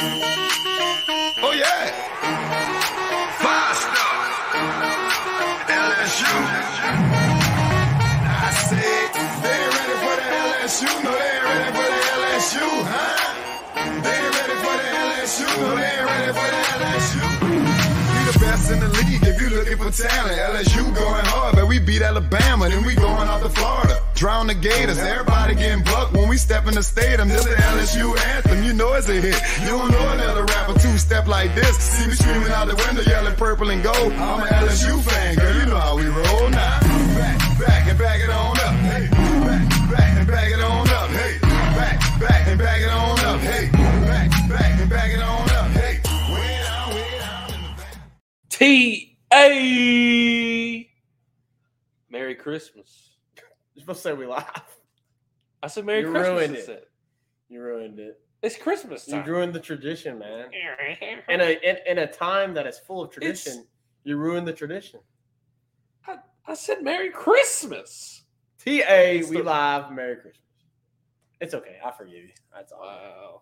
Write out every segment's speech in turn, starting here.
Oh yeah. Five star. LSU. I said they ain't ready for the LSU. No, they ain't ready for the LSU, huh? They ain't ready for the LSU. No, they ain't ready for the LSU. Best in the league if you looking for talent. LSU going hard, but we beat Alabama, then we going out to Florida. Drown the Gators, everybody getting bucked when we step in the stadium. This the LSU anthem, you know it's a hit. You don't know another rapper two step like this. See me screaming out the window, yelling purple and gold. I'm an LSU fan, girl, you know how we roll now. Back, back and back it on up. Hey, back, back and back it on up. Hey, back, back and back it on T A. Merry Christmas. You're supposed to say we laugh. I said Merry Christmas. You Christmas. ruined it. said. You ruined it. It's Christmas time. You ruined the tradition, man. In a in, in a time that is full of It's- tradition, you ruined the tradition. I, I said Merry Christmas. T A, we the- live. Merry Christmas. It's okay. I forgive you. That's all. Wow.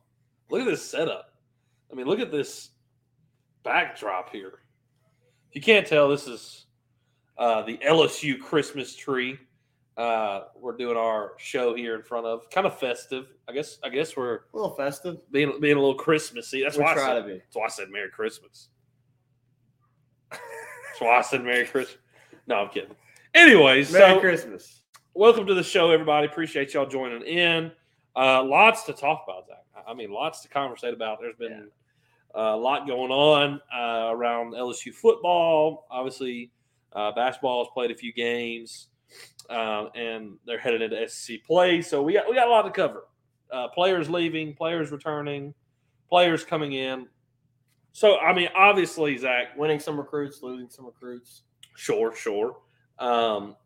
Look at this setup. I mean, look at this backdrop here. You can't tell this is uh, the LSU Christmas tree. Uh, we're doing our show here in front of kind of festive. I guess. I guess we're A little festive. being being a little Christmassy. That's We why I said, to be. That's why I said Merry Christmas. That's why I said Merry Christmas. No, I'm kidding. Anyways, Merry so Christmas. welcome to the show, everybody. Appreciate y'all joining in. Uh, lots to talk about, Zach. I- I mean, lots to conversate about. There's been uh, a lot going on uh, around LSU football. Obviously, uh, basketball has played a few games, uh, and they're headed into SEC play. So we got we got a lot to cover. Uh, players leaving, players returning, players coming in. So I mean, obviously, Zach, Winning some recruits, losing some recruits. Sure, sure. Um,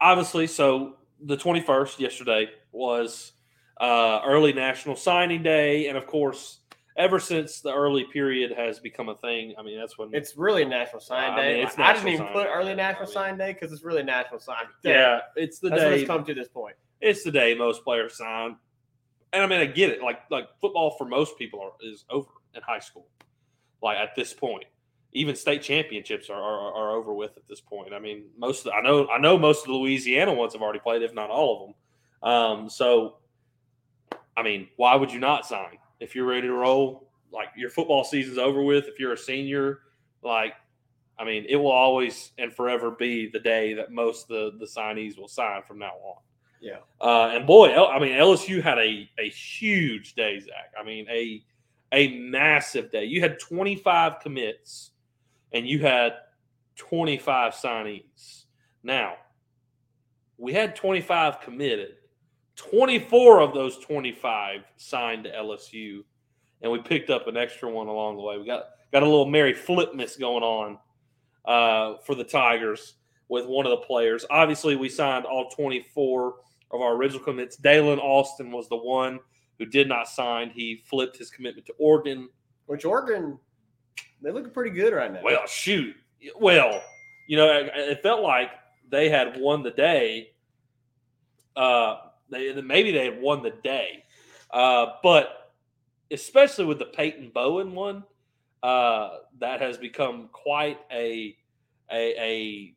obviously, so the 21st yesterday was uh, early National Signing Day. And of course, ever since the early period has become a thing, I mean, that's when It's really National Sign I Day. mean, it's I didn't even put early I National mean- Sign Day because it's really National Sign Day. yeah, it's the That's day. it's come to this point. It's the day most players sign. And I mean, I get it. Like, like football for most people are, is over in high school. Like at this point, even state championships are, are, are over with at this point. I mean, most of the, I know I know most of the Louisiana ones have already played, if not all of them. Um, so, I mean, why would you not sign if you're ready to roll? Like your football season's over with. If you're a senior, like, I mean, it will always and forever be the day that most of the the signees will sign from now on. Yeah. Uh, and boy, L- I mean, LSU had a a huge day, Zach. I mean, a a massive day. You had 25 commits, and you had 25 signees. Now, we had 25 committed. 24 of those 25 signed to LSU, and we picked up an extra one along the way. We got got a little Merry Flipmas going on uh, for the Tigers with one of the players. Obviously, we signed all 24 of our original commits. Daylen Austin was the one who did not sign. He flipped his commitment to Oregon. Which Oregon, they look pretty good right now. Well, shoot. Well, you know, it, it felt like they had won the day. Uh, they, maybe they had won the day, uh, but especially with the Peyton Bowen one, uh, that has become quite a a a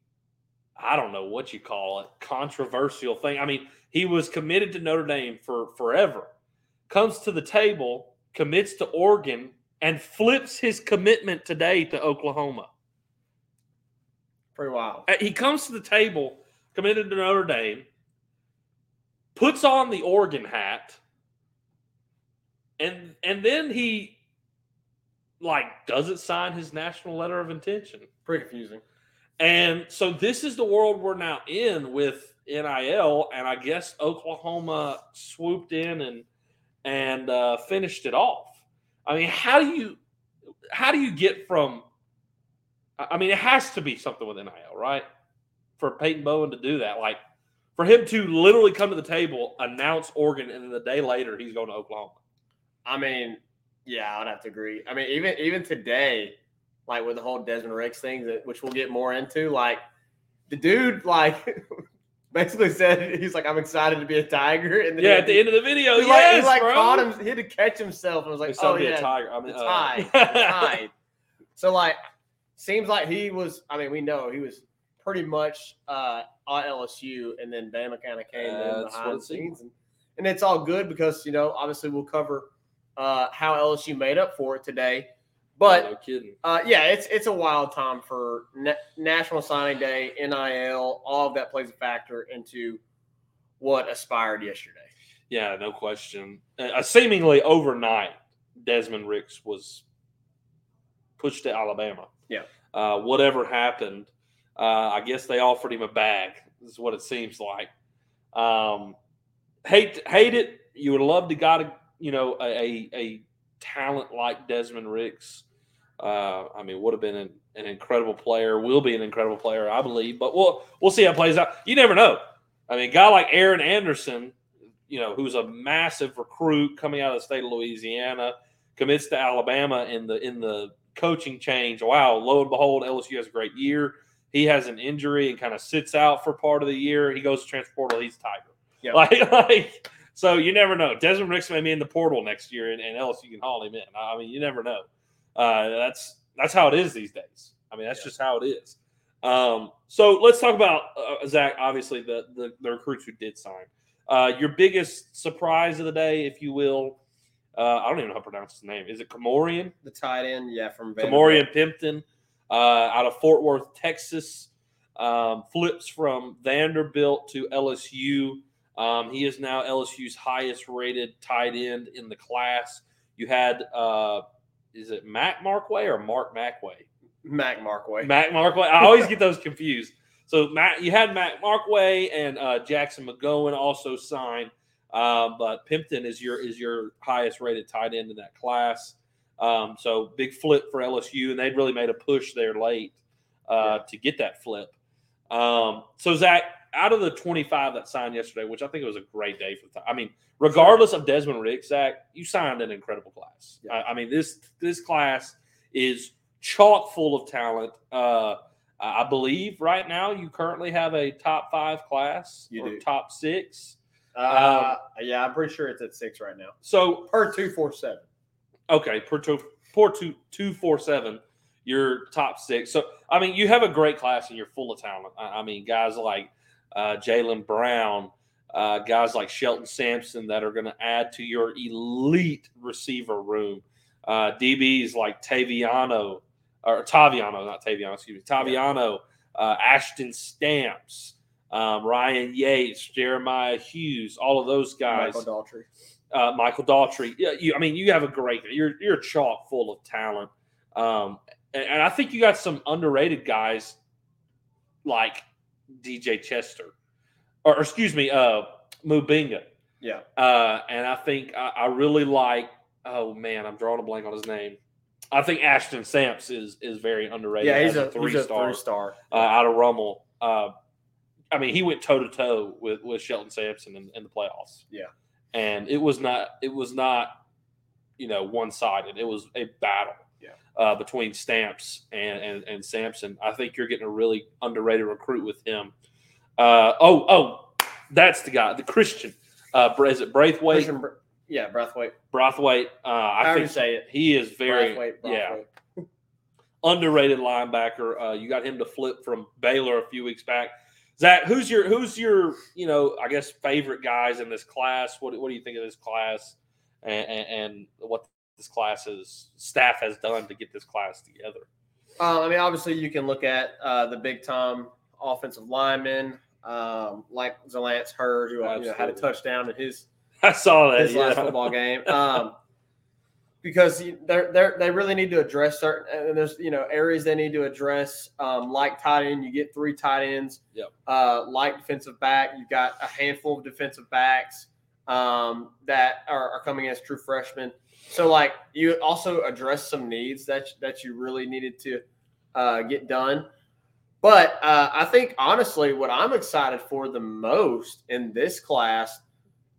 I don't know what you call it controversial thing. I mean, he was committed to Notre Dame for forever. Comes to the table, commits to Oregon, and flips his commitment today to Oklahoma. pretty wild. Uh, He comes to the table, committed to Notre Dame, puts on the Oregon hat, and and then he like doesn't sign his national letter of intention. Pretty confusing. And so this is the world we're now in with NIL, and I guess Oklahoma swooped in and and uh, finished it off. I mean, how do you how do you get from? I I mean, it has to be something with NIL, right? For Peyton Bowen to do that, like for him to literally come to the table, announce Oregon, and then the day later he's going to Oklahoma. I mean, yeah, I'd have to agree. I mean, even even today, like with the whole Desmond Ricks thing, that which we'll get more into, like the dude, like basically said he's like, I'm excited to be a tiger. And then Yeah, at the end of the video, he like, he like caught him. He had to catch himself and was like, "Oh yeah, a tiger. I mean, the uh, tide, the tide." So like, seems like he was. I mean, we know he was pretty much uh, LSU, and then Bama kind of came in behind the scenes, and, and it's all good because you know obviously we'll cover uh, how LSU made up for it today. But no kidding. uh, yeah, it's it's a wild time for Na- National Signing Day, NIL, all of that plays a factor into what aspired yesterday. Yeah, no question. Uh, seemingly overnight, Desmond Ricks was pushed to Alabama. Yeah. Uh, whatever happened, uh, I guess they offered him a bag. Is what it seems like. Um, hate hate it. You would love to got a you know a a, talent like Desmond Ricks. Uh, I mean, would have been an, an incredible player. Will be an incredible player, I believe. But we'll we'll see how it plays out. You never know. I mean, a guy like Aaron Anderson, you know, who's a massive recruit coming out of the state of Louisiana, commits to Alabama in the in the coaching change. Wow, lo and behold, LSU has a great year. He has an injury and kind of sits out for part of the year. He goes to transfer portal. He's Tiger. Yep. Like, like, so you never know. Desmond Ricks may be in the portal next year, and, and you can haul him in. I mean, you never know. Uh, that's that's how it is these days. I mean, that's Yeah. just how it is. Um, so let's talk about uh, Zach. Obviously, the, the the recruits who did sign. Uh, your biggest surprise of the day, if you will. Uh, I don't even know how to pronounce his name. Is it Ka'Morreun? The tight end, yeah, from Vanderbilt. Ka'Morreun Pimpton uh, out of Fort Worth, Texas. Um, flips from Vanderbilt to LSU. Um, he is now LSU's highest rated tight end in the class. You had, uh, is it Mac Markway or Mark Macway? Mac Markway. Mac Markway. I always get those confused. So Matt, you had Mac Markway and uh, Jackson McGowan also signed, um, but Pimpton is your is your highest rated tight end in that class. Um, so big flip for LSU, and they'd really made a push there late uh, to get that flip. Um, so Zach, out of the 25 that signed yesterday, which I think it was a great day for the time. I mean, regardless of Desmond Rick, Zach, you signed an incredible class. Yeah. I, I mean, this this class is chock full of talent. Uh, I believe right now you currently have a top five class You or do. top six. Uh, yeah, I'm pretty sure it's at six right now. So Per two four seven. Okay, per two, per two, two four seven, you're top six. So I mean, you have a great class and you're full of talent. I, I mean, guys like uh, Jalen Brown, uh, guys like Shelton Sampson that are going to add to your elite receiver room. Uh, DBs like Taviano or Taviano, not Taviano, excuse me, Taviano, uh, Ashton Stamps, um, Ryan Yates, Jeremiah Hughes, all of those guys Michael Daughtry. Uh, Michael Daughtry. Yeah, you, I mean, you have a great. You're you're chock full of talent, um, and, and I think you got some underrated guys like DJ Chester, or, or excuse me, uh, Mubinga. Yeah. Uh, and I think I, I really like. Oh man, I'm drawing a blank on his name. I think Ashton Samps is is very underrated. Yeah, he's as a, three he's a star three star. uh, out of Rummel. Uh, I mean, he went toe to toe with with Shelton Sampson in, in the playoffs. Yeah. And it was not it was not you know one sided. It was a battle. Yeah. Uh, between Stamps and, and and Sampson, I think you're getting a really underrated recruit with him. Uh, oh, oh, that's the guy, the Christian. Uh, is it Braithwaite? Christian yeah, Breathwaite. Braithwaite. Uh, I However think say it. he is very Brathwaite, yeah underrated linebacker. Uh, you got him to flip from Baylor a few weeks back. Zach, who's your who's your you know I guess favorite guys in this class? What what do you think of this class and, and, and what this class's staff has done to get this class together? Uh, I mean, obviously, you can look at uh, the big time offensive linemen um, like Zalance Heard, who you know, had a touchdown in his I saw that. his last football game. Um, because they're, they're, they really need to address certain, and there's, you know, areas they need to address, um, like tight end. You get three tight ends. Yep. Uh, like defensive back, you've got a handful of defensive backs um, that are, are coming as true freshmen. So, like, you also address some needs that that you really needed to uh, get done. But uh, I think honestly, what I'm excited for the most in this class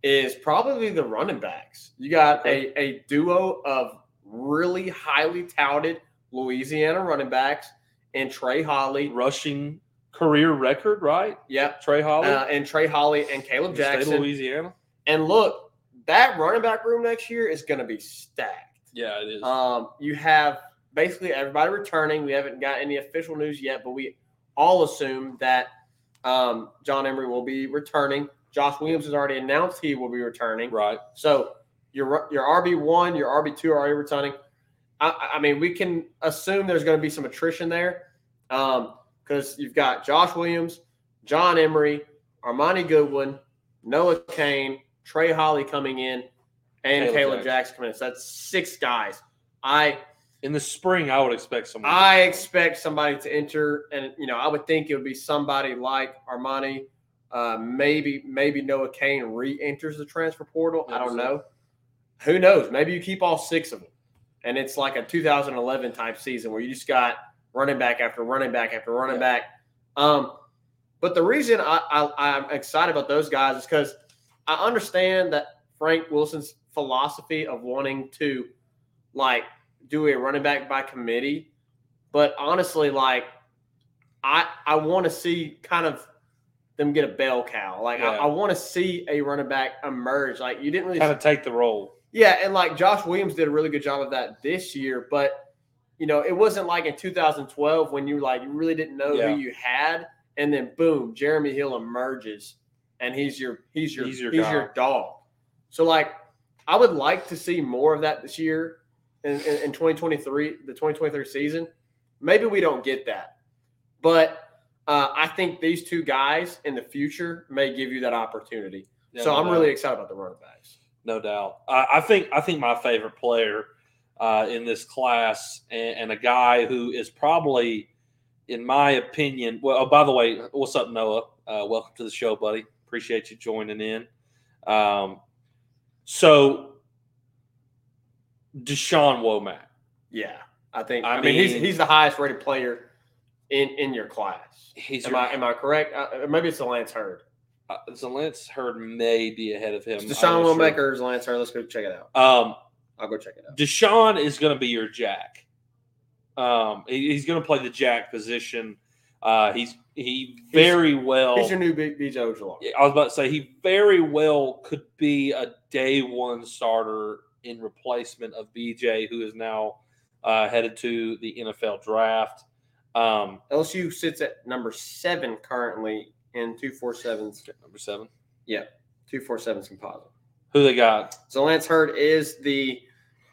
is probably the running backs. You got a, a duo of really highly touted Louisiana running backs and Trey Holly. rushing career record, right? Yep. Trey Holly, Uh, and Trey Holly and Caleb Jackson. Louisiana. And look, that running back room next year is going to be stacked. Yeah, it is. Um, you have basically everybody returning. We haven't got any official news yet, but we all assume that um, John Emery will be returning. Josh Williams has already announced he will be returning. right. So your your RB one, your RB two are already returning. I, I mean, we can assume there's going to be some attrition there um, because you've got Josh Williams, John Emery, Armoni Goodwin, Noah Cain, Trey Holly coming in, and Caleb Caleb Jackson. Jackson coming in. So that's six guys. I In the spring, I would expect someone. I expect somebody to enter, and you know, I would think it would be somebody like Armoni. Uh, maybe maybe Noah Cain re-enters the transfer portal. I don't know. Who knows? Maybe you keep all six of them, and it's like a 2011 type season where you just got running back after running back after running Yeah. back. Um, but the reason I, I, I'm excited about those guys is because I understand that Frank Wilson's philosophy of wanting to like do a running back by committee, but honestly, like I I want to see kind of them get a bell cow. Like I, Yeah. I want to see a running back emerge. Like you didn't really kind of take the role. yeah, and like Josh Williams did a really good job of that this year, but you know, it wasn't like in 2012 when you like you really didn't know Yeah. who you had, and then boom, Jeremy Hill emerges, and he's your he's your He's your, he's your your, dog. So like, I would like to see more of that this year in, in, in 2023, the 2023 season. Maybe we don't get that, but uh, I think these two guys in the future may give you that opportunity. Yeah, so no I'm doubt. really excited about the running backs. no doubt. I, I think I think my favorite player uh, in this class, and, and a guy who is probably, in my opinion, well. Oh, by the way, what's up, Noah? Uh, welcome to the show, buddy. Appreciate you joining in. Um, so, Dashawn Womack. Yeah, I think. I I, mean, he's mean- he's the highest rated player in in your class. He's Am your, I am I correct? Uh, maybe it's the Lance Heard. uh, so Lance Heard may be ahead of him. It's Dashawn not sure. Is Lance Heard? Let's go check it out. Um, I'll go check it out. Dashawn is going to be your jack. Um, he- he's going to play the jack position. Uh, he's he very well. He's your new BJ Ojulari. I was about to say he very well could be a day one starter in replacement of BJ, who is now uh, headed to the NFL draft. Um, LSU sits at number seven currently in two four sevens number seven. two four sevens composite. Who they got? So Lance Heard is the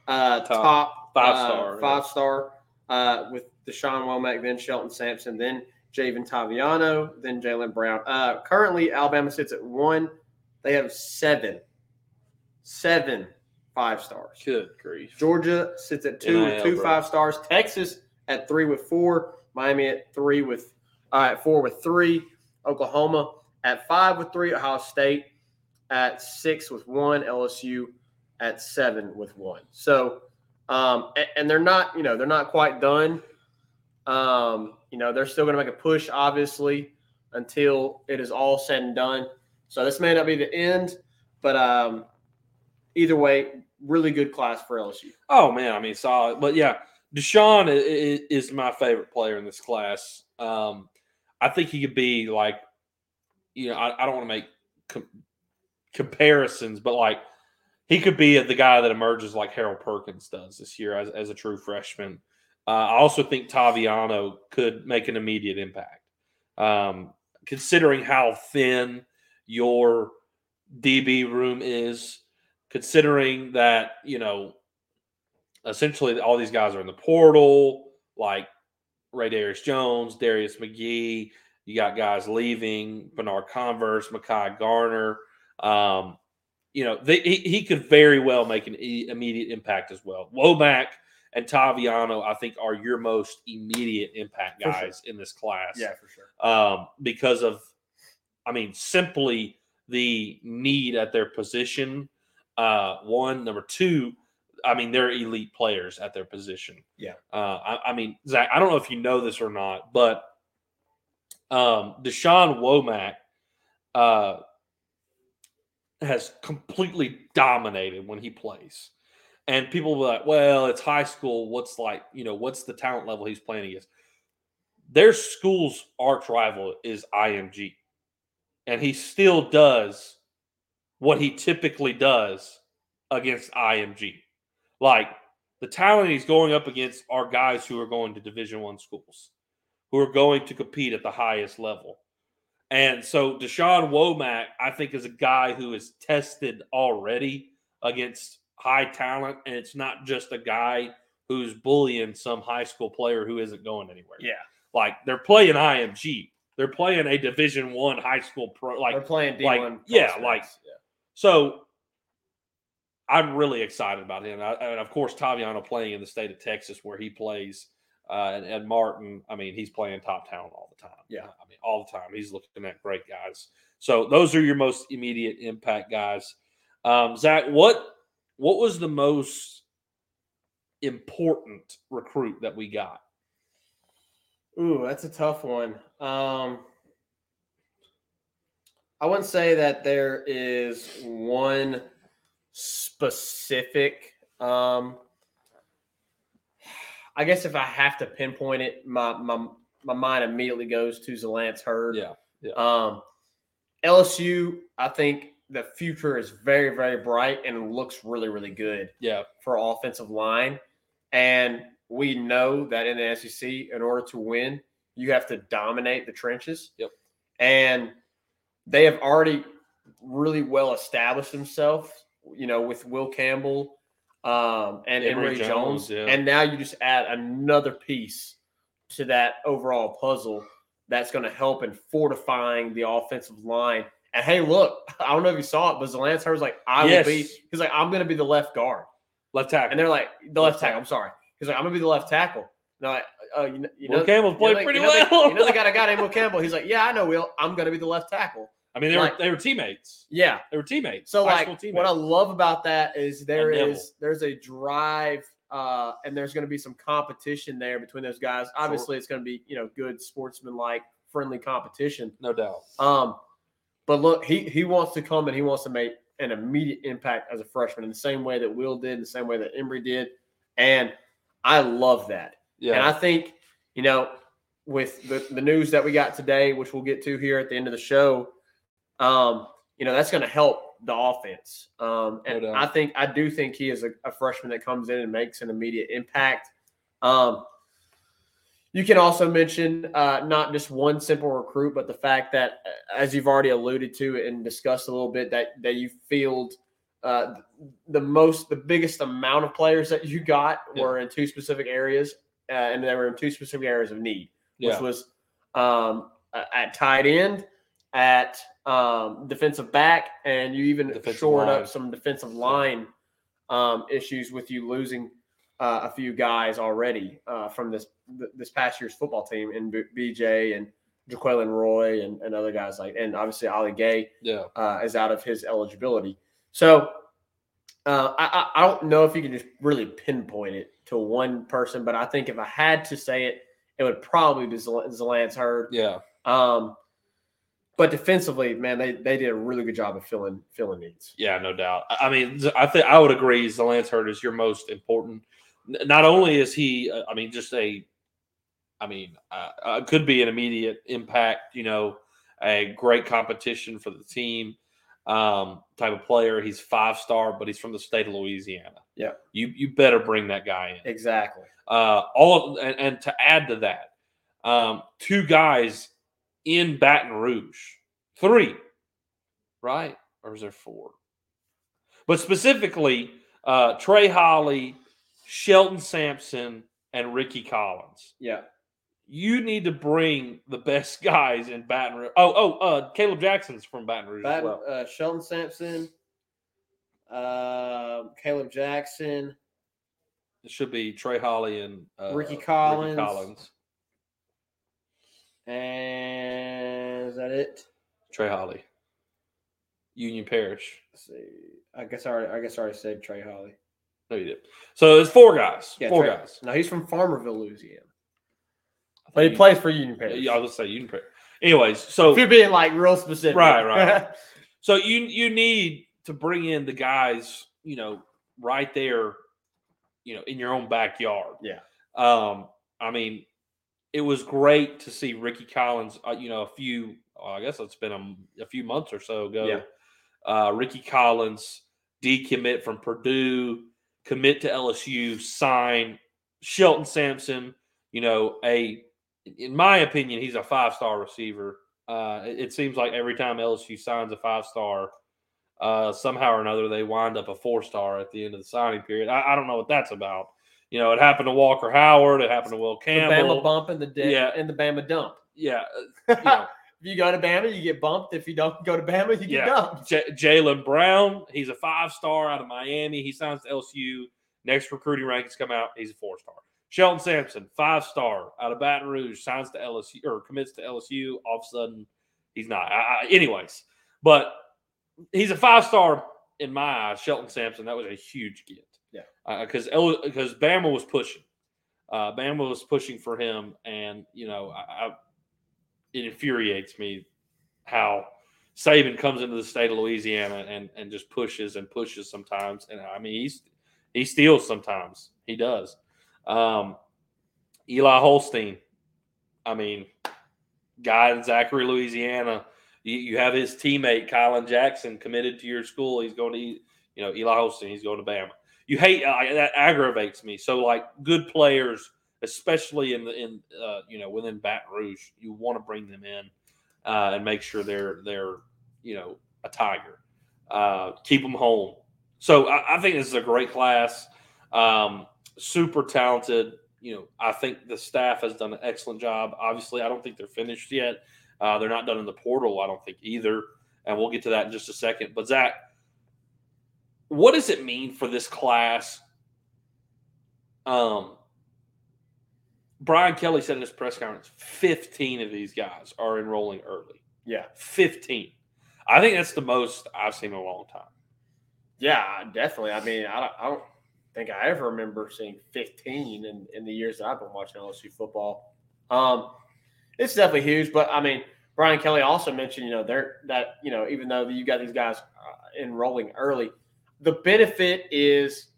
uh, Top top, five uh, star, yeah. five star uh, with Dashawn Womack, then Shelton Sampson, then Javen Taviano, then Jalen Brown. Uh, currently, Alabama sits at one. They have seven, seven five stars. Good grief. Georgia sits at two with two bro. five stars. Texas at three with four. Miami at three with uh, at four with three. Oklahoma at five with three. Ohio State at six with one. LSU at seven with one. So, um, and, and they're not, you know, they're not quite done. Um, you know, they're still going to make a push, obviously, until it is all said and done. So this may not be the end, but um, either way, really good class for LSU. Oh man, I mean solid. But yeah, Dashawn is my favorite player in this class. Um, I think he could be like, you know, I, I don't want to make com- comparisons, but like he could be the guy that emerges like Harold Perkins does this year as, as a true freshman. Uh, I also think Taviano could make an immediate impact, um, considering how thin your DB room is. Considering that you know essentially all these guys are in the portal, like Raydarious Jones, Darius McGee. You got guys leaving, Bernard Converse, Mekhi Garner. Um, you know, they, he, he could very well make an e- immediate impact as well. Womack and Taviano, I think, are your most immediate impact For sure. guys in this class Yeah, for sure. um, because of, I mean, simply the need at their position. Uh, one, number two, I mean, they're elite players at their position. Yeah. Uh, I, I mean, Zach, I don't know if you know this or not, but um, Dashawn Womack uh, has completely dominated when he plays. And people be like, well, it's high school. What's like, you know, what's the talent level he's playing against? their school's arch rival is IMG, and he still does what he typically does against IMG. Like the talent he's going up against are guys who are going to Division One schools, who are going to compete at the highest level. And so Dashawn Womack, I think, is a guy who is tested already against high talent, and it's not just a guy who's bullying some high school player who isn't going anywhere. Yeah. Like they're playing IMG. They're playing a division one high school pro like They're playing D1 like, yeah, like- so I'm really excited about him. I, and of course, Taviano playing in the state of Texas where he plays. Uh, and, and Martin, I mean, he's playing top talent all the time. Yeah. I mean, all the time. He's looking at great guys. So those are your most immediate impact guys. Um, Zach, what what was the most important recruit that we got? Ooh, that's a tough one. Um, I wouldn't say that there is one specific. Um, I guess if I have to pinpoint it, my my my mind immediately goes to Zalance Heard. Yeah, Um, LSU, I think the future is very very bright and looks really really good Yeah, for offensive line. And we know that in the SEC, in order to win, you have to dominate the trenches. Yep. And they have already really well established themselves, you know, with Will Campbell um, and Emery Emery Jones, Jones. yeah. And now you just add another piece to that overall puzzle that's going to help in fortifying the offensive line. And hey, look, I don't know if you saw it, but Heard was like, I Yes. will be, he's like, I'm going to be the left guard. left tackle. And they're like, the left Left tackle. I'm sorry. He's like, I'm gonna be the left tackle. No, like, uh, you know, you Will know, Campbell's you know played pretty you know well. you know the guy that got named Will Campbell. He's like, yeah, I know Will. I'm gonna be the left tackle. I mean, they like- were they were teammates. Yeah. They were teammates. So like, teammates. what I love about that is there Neville. there's a drive, uh, and there's going to be some competition there between those guys. Obviously, it's going to be you know good sportsman-like, friendly competition. no doubt. Um, but look, he he wants to come and he wants to make an immediate impact as a freshman in the same way that Will did, in the same way that Embry did, and I love that. Yeah, And I think, you know, with the, the news that we got today, which we'll get to here at the end of the show, um, you know, that's going to help the offense. Um, and No. I think, I do think he is a, a freshman that comes in and makes an immediate impact. Um, you can also mention uh, not just one simple recruit, but the fact that, uh, as you've already alluded to and discussed a little bit, that that you field uh, the most, the biggest amount of players that you got Yeah. were in two specific areas, uh, and they were in two specific areas of need, which yeah, was um, at tight end, at um, defensive back, and you even Defensive shored line. up some defensive line um, issues with you losing uh, a few guys already uh, from this this past year's football team in BJ and Jaquelin Roy and, and other guys like, and obviously Ali Gaye yeah. uh, is out of his eligibility. So uh, I, I don't know if you can just really pinpoint it to one person, but I think if I had to say it, it would probably be Zalance Heard. Yeah, Um, but defensively, man, they, they did a really good job of filling filling needs. yeah, no doubt. I mean, I think I would agree. Zalance Heard is your most important. Not only is he, uh, I mean, just a, I mean, uh, uh, could be an immediate impact. You know, a great competition for the team um, type of player. He's five star, but he's from the state of Louisiana. Yeah. you you better bring that guy in. Exactly. uh, all and, and to add to that, um, two guys in Baton Rouge, three, right? Or is there four? But specifically, uh, Trey Holly, Shelton Sampson, and Ricky Collins. Yeah. You need to bring the best guys in Baton Rouge. Oh, oh, uh, Caleb Jackson's from Baton Rouge as Baton, well. uh, Shelton Sampson, uh, Caleb Jackson, It should be Trey Holly and uh, Ricky Collins. Collins. And is that it? Trey Holly. Union Parish. Let's see. I guess I already, I guess I already said Trey Holly. No, you did. So it's four guys. Yeah, four Trey- guys. No, he's from Farmerville, Louisiana, but he plays for Union Parish. Yeah, I was say Union Parish. Anyways, so if you're being like real specific, Right, right, so you you need to bring in the guys, you know, right there, you know, in your own backyard. Yeah. Um, I mean, it was great to see Ricky Collins. Uh, you know, a few, oh, I guess it's been a, a, few months or so ago. Yeah. Uh, Ricky Collins decommit from Purdue, commit to LSU, sign Shelton Sampson. You know, a in my opinion, he's a five star receiver. Uh, it, it seems like every time LSU signs a five star, uh, somehow or another they wind up a four star at the end of the signing period. I, I, don't know what that's about. You know, it happened to Walker Howard. It happened to Will Campbell. The Bama bump and the dip Yeah. and the Bama dump. Yeah, uh, you know, if you go to Bama, you get bumped. If you don't go to Bama, you get Yeah. dumped. J- Jalen Brown. He's a five star out of Miami. He signs to LSU. Next recruiting rankings come out. He's a four star. Shelton Sampson, five star out of Baton Rouge, signs to LSU or commits to LSU. All of a sudden, he's not. I, I, anyways, but he's a five star in my eyes. Shelton Sampson. That was a huge get. Yeah. Because because Bama was pushing. Uh, Bama was pushing for him, and you know, I, I, it infuriates me how Saban comes into the state of Louisiana and and just pushes and pushes sometimes. And I mean, he's he steals sometimes. He does. Um, Eli Holstein. I mean, guy in Zachary, Louisiana. You, you have his teammate Kylan Jackson committed to your school. He's going to, you know, Eli Holstein. He's going to Bama. You hate uh, that aggravates me. So like good players, especially in the in uh, you know within Baton Rouge, you want to bring them in uh, and make sure they're they're you know a tiger. Uh, keep them home. So I, I think this is a great class. Um, super talented. You know, I think the staff has done an excellent job. Obviously, I don't think they're finished yet. Uh, they're not done in the portal, I don't think either. And we'll get to that in just a second. But Zach, what does it mean for this class? Um, Brian Kelly said in his press conference, 15 of these guys are enrolling early. Yeah. 15. I think that's the most I've seen in a long time. Yeah, definitely. I mean, I don't, I don't think I ever remember seeing 15 in, in the years that I've been watching LSU football. Um, it's definitely huge, but I mean, Brian Kelly also mentioned, you know, they're that, you know, even though you got these guys uh, enrolling early, the benefit is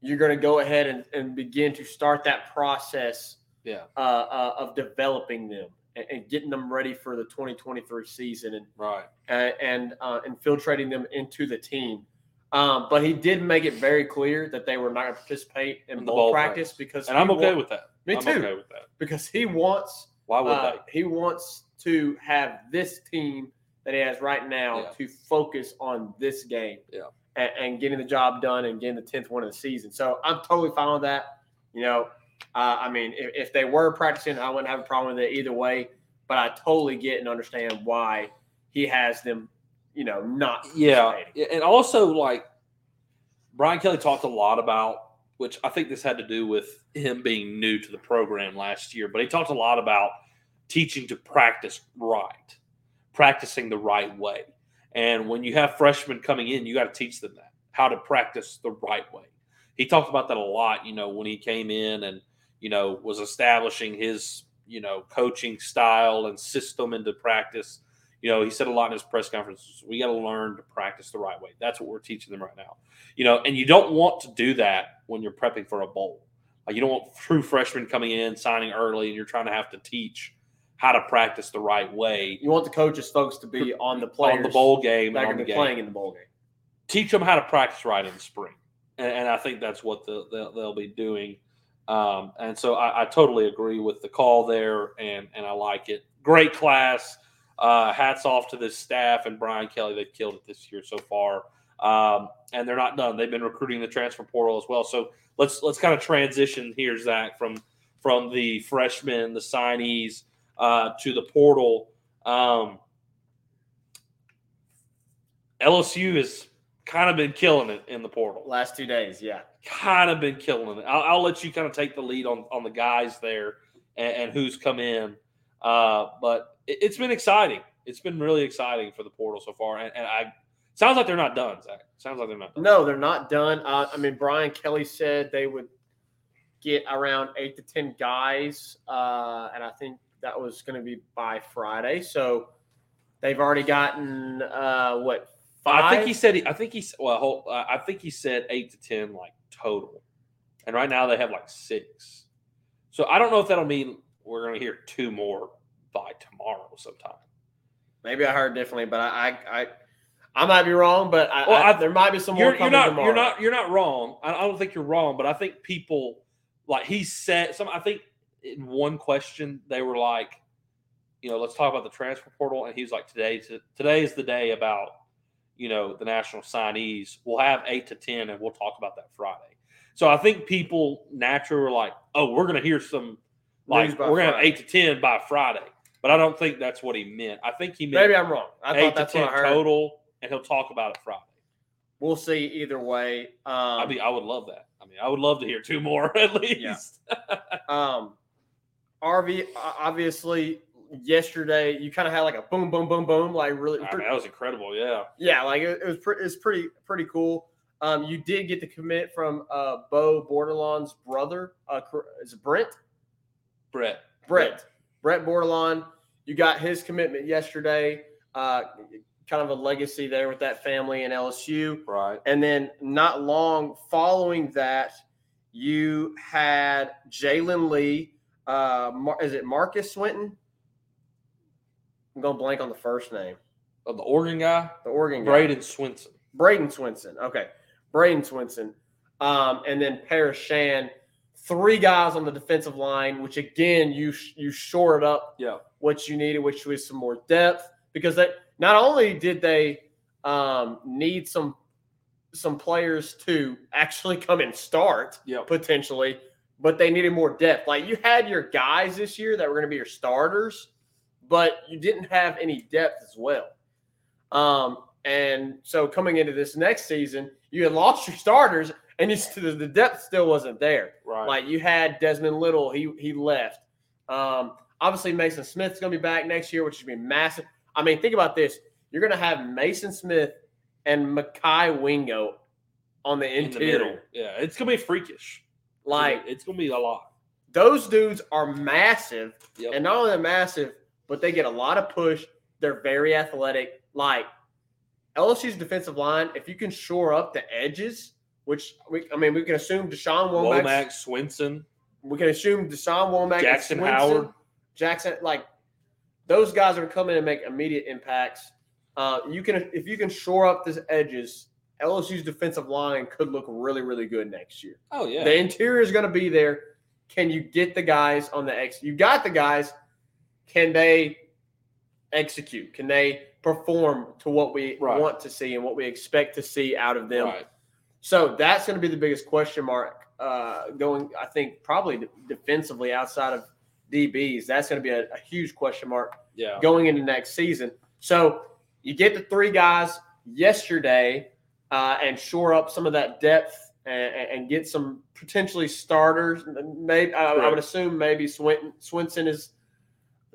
you're going to go ahead and, and begin to start that process Yeah. uh, uh, of developing them and, and getting them ready for the 2023 season and Right. and and uh, infiltrating them into the team. Um, but he did make it very clear that they were not going to participate in, In the bowl, practice, because And I'm okay with that. Me I'm too. okay with that. because he wants Why would uh, they? he wants to have this team that he has right now Yeah. to focus on this game. Yeah. And, and getting the job done and getting the tenth one of the season. So I'm totally fine with that. You know, uh, I mean, if, if they were practicing, I wouldn't have a problem with it either way. But I totally get and understand why he has them, you know, not Yeah, And also, like, Brian Kelly talked a lot about, which I think this had to do with him being new to the program last year, but he talked a lot about teaching to practice right, practicing the right way. And when you have freshmen coming in, you got to teach them that, how to practice the right way. He talked about that a lot, you know, when he came in and, you know, was establishing his, you know, coaching style and system into practice you know, he said a lot in his press conferences. We got to learn to practice the right way. That's what we're teaching them right now. You know, and you don't want to do that when you're prepping for a bowl. Like you don't want true freshmen coming in, signing early, and you're trying to have to teach how to practice the right way You want the coaches, folks, to be on the players on the bowl game that are going to be game. playing in the bowl game. Teach them how to practice right in the spring, and, and I think that's what the, they'll, they'll be doing. Um, and so I, I totally agree with the call there, and and I like it. Great class. Uh, hats off to this staff and Brian Kelly. They've killed it this year so far, um, and they're not done. They've been recruiting the transfer portal as well. So let's let's kind of transition here, Zach, from from the freshmen, the signees, uh, to the portal. Um, LSU has kind of been killing it in the portal. Last two days, yeah. Kind of been killing it. I'll, I'll let you kind of take the lead on on the guys there and, and who's come in. Uh, but it, it's been exciting. It's been really exciting for the portal so far, and, and I sounds like they're not done. Zach, sounds like they're not done. No, they're not done. Uh, I mean, Brian Kelly said they would get around eight to ten guys, uh, and I think that was going to be by Friday. So they've already gotten uh, what five? I think he said. I think he's well. Hold, uh, I think he said eight to ten like total, and right now they have like six. So I don't know if that'll mean we're going to hear two more by tomorrow sometime. Maybe I heard differently, but I I I, I might be wrong, but I, Well, I- there might be some more You're, you're coming not tomorrow. you're not you're not wrong. I, I don't think you're wrong, but I think people like he said some. I think in one question they were like, you know, let's talk about the transfer portal, and he's like, today today is the day about you know the national signees. We'll have eight to ten, and we'll talk about that Friday. So I think people naturally were like, oh, we're going to hear some like we're going to have eight to ten by Friday. But I don't think that's what he meant. I think he meant Maybe I'm wrong. I eight thought to ten what I heard. total, and he'll talk about it Friday. We'll see either way. Um, I mean, I would love that. I mean, I would love to hear two more at least. um, RV obviously yesterday you kind of had like a boom, boom, boom, boom, like really, I mean, that was incredible. Yeah. yeah, like it, it was pretty, it's pretty, pretty cool. Um, you did get the commit from uh, Bo Bordelon's brother. Uh, is it Brent? Brett. Brett. Brett Bordelon. You got his commitment yesterday. Uh, kind of a legacy there with that family in LSU. Right. And then not long following that, you had Jalen Lee. Uh, Mar- is it Marcus Swinton? I'm going blank on the first name. Of the Oregon guy, The Oregon guy. Bradyn Swinson. Bradyn Swinson. Okay. Bradyn Swinson. Um, and then Paris Shand. Three guys on the defensive line, which again, you you shored up Yeah. what you needed, which was some more depth, because that not only did they um, need some some players to actually come and start Yeah. potentially, but they needed more depth. Like you had your guys this year that were going to be your starters, but you didn't have any depth as well. Um, and so coming into this next season, you had lost your starters, and you, the depth still wasn't there. Right. Like you had Desmond Little, he he left. Um, obviously Mason Smith's going to be back next year, which is going to be massive. I mean, think about this: you're going to have Mason Smith and Mekhi Wingo on the in the middle. Yeah. It's gonna be freakish. Like it's gonna be a lot. those dudes are massive, Yep. and not only they're massive, but they get a lot of push. They're very athletic. Like LSU's defensive line, if you can shore up the edges, which we, I mean, we can assume Dashawn Womack, Womack, Swinson, we can assume Dashawn Womack, and Jackson Swinson, Howard. Jackson, like those guys are coming and make immediate impacts. Uh, you can if you can shore up the edges, LSU's defensive line could look really, really good next year. Oh yeah. The interior is going to be there. Can you get the guys on the X? You got the guys. Can they execute? Can they perform to what we Right. want to see and what we expect to see out of them? right. So that's going to be the biggest question mark uh, going. I think probably defensively outside of DBs. That's going to be a, a huge question mark Yeah. going into next season. So you get the three guys yesterday uh, and shore up some of that depth and, and get some potentially starters. Maybe I, I would assume maybe Swinton, Swinson is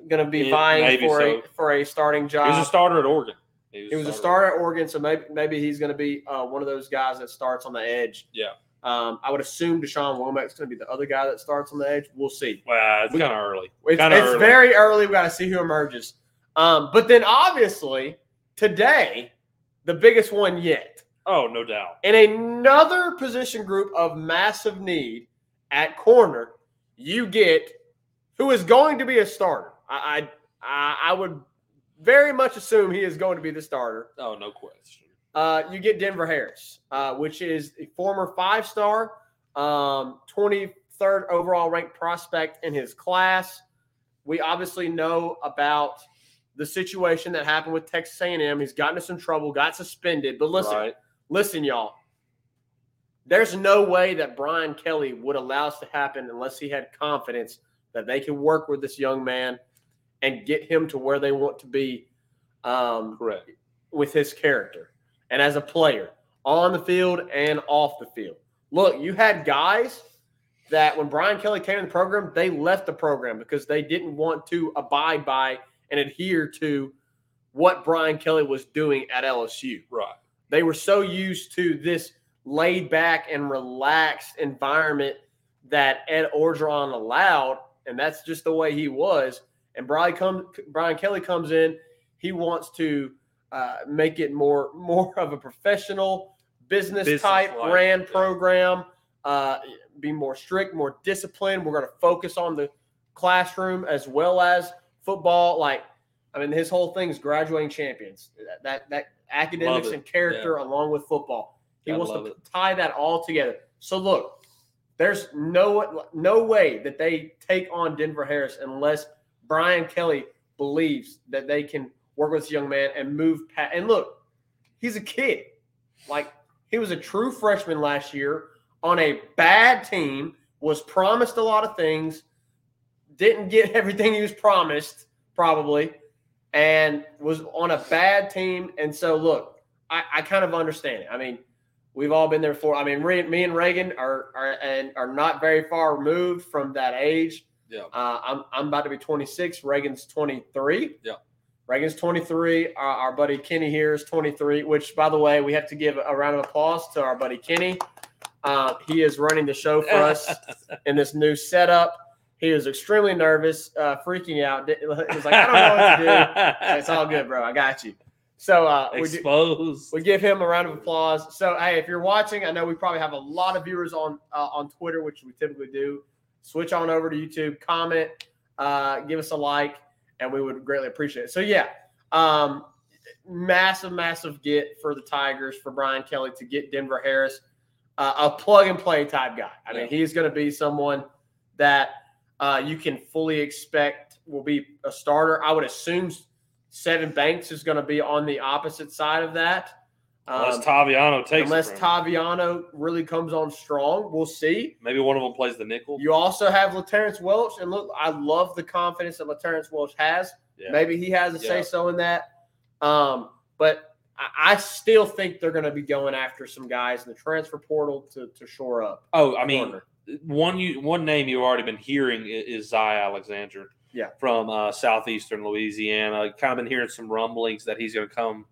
going to be Yeah, vying for so. a for a starting job. He was a starter at Oregon. He was a starter at Oregon, so maybe maybe he's going to be uh, one of those guys that starts on the edge. Yeah. Um, I would assume Dashawn Womack's going to be the other guy that starts on the edge. We'll see. Well, it's kind of early. It's, it's early. very early. We got to see who emerges. Um, but then obviously today, the biggest one yet, Oh, no doubt. in another position group of massive need at corner, you get who is going to be a starter. I I, I would very much assume he is going to be the starter. Oh, no question. Uh, you get Denver Harris, uh, which is a former five star, um, 23rd overall ranked prospect in his class. We obviously know about the situation that happened with Texas A&M. He's gotten into some trouble, got suspended. But listen, right. Listen, y'all. There's no way that Brian Kelly would allow this to happen unless he had confidence that they can work with this young man and get him to where they want to be um, Correct. with his character and as a player on the field and off the field. Look, you had guys that when Brian Kelly came in the program, they left the program because they didn't want to abide by and adhere to what Brian Kelly was doing at LSU. Right. They were so used to this laid back and relaxed environment that Ed Orgeron allowed, and that's just the way he was. And Brian, come, Brian Kelly comes in, he wants to uh, make it more more of a professional business, Business type brand yeah. program. Uh, be more strict, more disciplined. We're going to focus on the classroom as well as football. Like, I mean, his whole thing is graduating champions. That that, that academics and character along with football. He Gotta wants to it. tie that all together. So look, there's no no way that they take on Denver Harris unless Brian Kelly believes that they can work with this young man and move past. And look, he's a kid. Like he was a true freshman last year on a bad team, was promised a lot of things, didn't get everything he was promised, probably, and was on a bad team. And so, look, I, I kind of understand it. I mean, we've all been there before. I mean, Re- me and Reagan are are and are not very far removed from that age. Yeah. Uh, I'm I'm about to be 26. Reagan's 23. Yeah. Reagan's 23. Our, our buddy Kenny here is 23. Which, by the way, we have to give a round of applause to our buddy Kenny. Uh, he is running the show for us in this new setup. He was extremely nervous, uh, freaking out. He was like, I don't know what to do. It's all good, bro. I got you. So uh, we, do, we give him a round of applause. So hey, if you're watching, I know we probably have a lot of viewers on uh, on Twitter, which we typically do. Switch on over to YouTube, comment, uh, give us a like, and we would greatly appreciate it. So yeah, um, massive, massive get for the Tigers for Brian Kelly to get Denver Harris, uh, a plug and play type guy. I mean, Yeah. he's going to be someone that uh, you can fully expect will be a starter. I would assume Sevyn Banks is going to be on the opposite side of that. Unless Um, Toviano takes unless it from him. Toviano really comes on strong, we'll see. Maybe one of them plays the nickel. You also have Laterrance Welch, and look, I love the confidence that Laterrance Welch has. Yeah. Maybe he has a say so in that. Um, but I, I still think they're going to be going after some guys in the transfer portal to, to shore up. Oh, I mean, corner. One you one name you've already been hearing is Zy Alexander. Yeah. From uh, southeastern Louisiana. Kind of been hearing some rumblings that he's going to come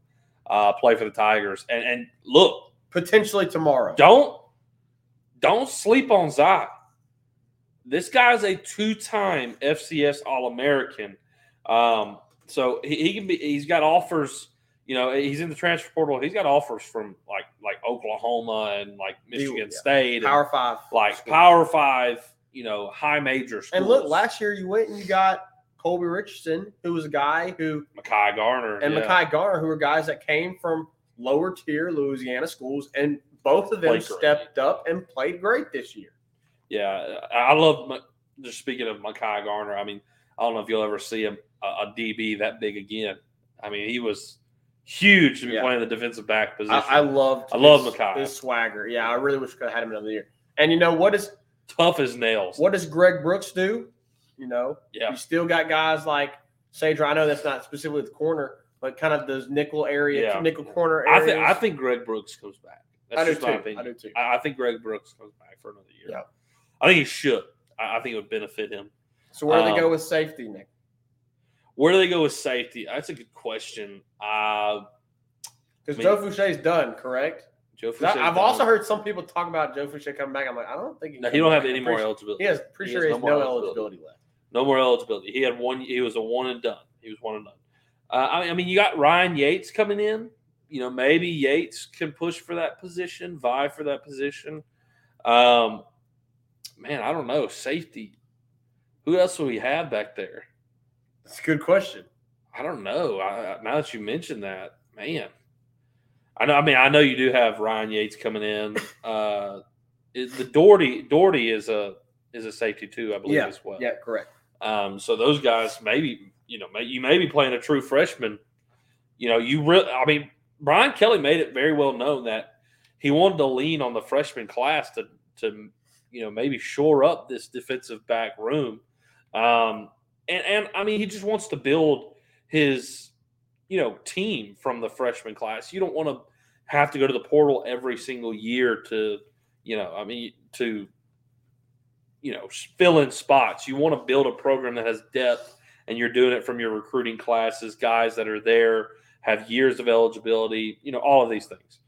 uh, play for the Tigers. And and look, potentially tomorrow. don't don't sleep on Zai. This guy's a two-time FCS All-American. Um, so he, he can be. He's got offers. You know, he's in the transfer portal. He's got offers from like like Oklahoma and like Michigan yeah. State, and, Power five. like school. Power Five. You know, high major schools. And look, last year you went and you got Colby Richardson, who was a guy who, Mekhi Garner and yeah. Mekhi Garner, who were guys that came from lower tier Louisiana schools, and both of them stepped up and played great this year. Yeah, I love. Just speaking of Mekhi Garner, I mean, I don't know if you'll ever see him a, a DB that big again. I mean, he was huge to be Yeah. playing the defensive back position. I, I loved. I love Mekhi. His swagger. Yeah, I really wish we could have had him another year. And you know what is Tough as nails. what does Greg Brooks do? You know, Yeah, you still got guys like Sadra. I know that's not specifically the corner, but kind of those nickel area, Yeah. nickel corner I think I think Greg Brooks comes back. That's I do just too. my I do too. I, I think Greg Brooks comes back for another year. Yeah. I think he should. I, I think it would benefit him. So where do they Um, go with safety, Nick? Where do they go with safety? That's a good question. Uh, Because I Joe mean- Foucha's done, correct? Joe Foucha's I've done. also heard some people talk about Joe Foucha coming back. I'm like, I don't think he. No, he don't have any I'm more eligibility. He has pretty He sure has he no has no eligibility. eligibility left. No more eligibility. He had one. He was a one and done. He was one and done. Uh, I I mean, you got Ryan Yaites coming in. You know, maybe Yaites can push for that position, vie for that position. Um, man, I don't know. Safety. Who else will we have back there? That's a good question. I don't know. I, I- now that you mentioned that, man, I know. I mean, I know you do have Ryan Yaites coming in. Uh, is the Doherty Doherty is a is a safety too, I believe Yeah, as well. Yeah, correct. Um, so those guys, maybe you know, may, you may be playing a true freshman. You know, you really. I mean, Brian Kelly made it very well known that he wanted to lean on the freshman class to to you know maybe shore up this defensive back room. Um, and and I mean, he just wants to build his you know team from the freshman class. You don't want to have to go to the portal every single year to you know. I mean, to you know fill in spots. You want to build a program that has depth, and you're doing it from your recruiting classes, guys that are there have years of eligibility. You know all of these things.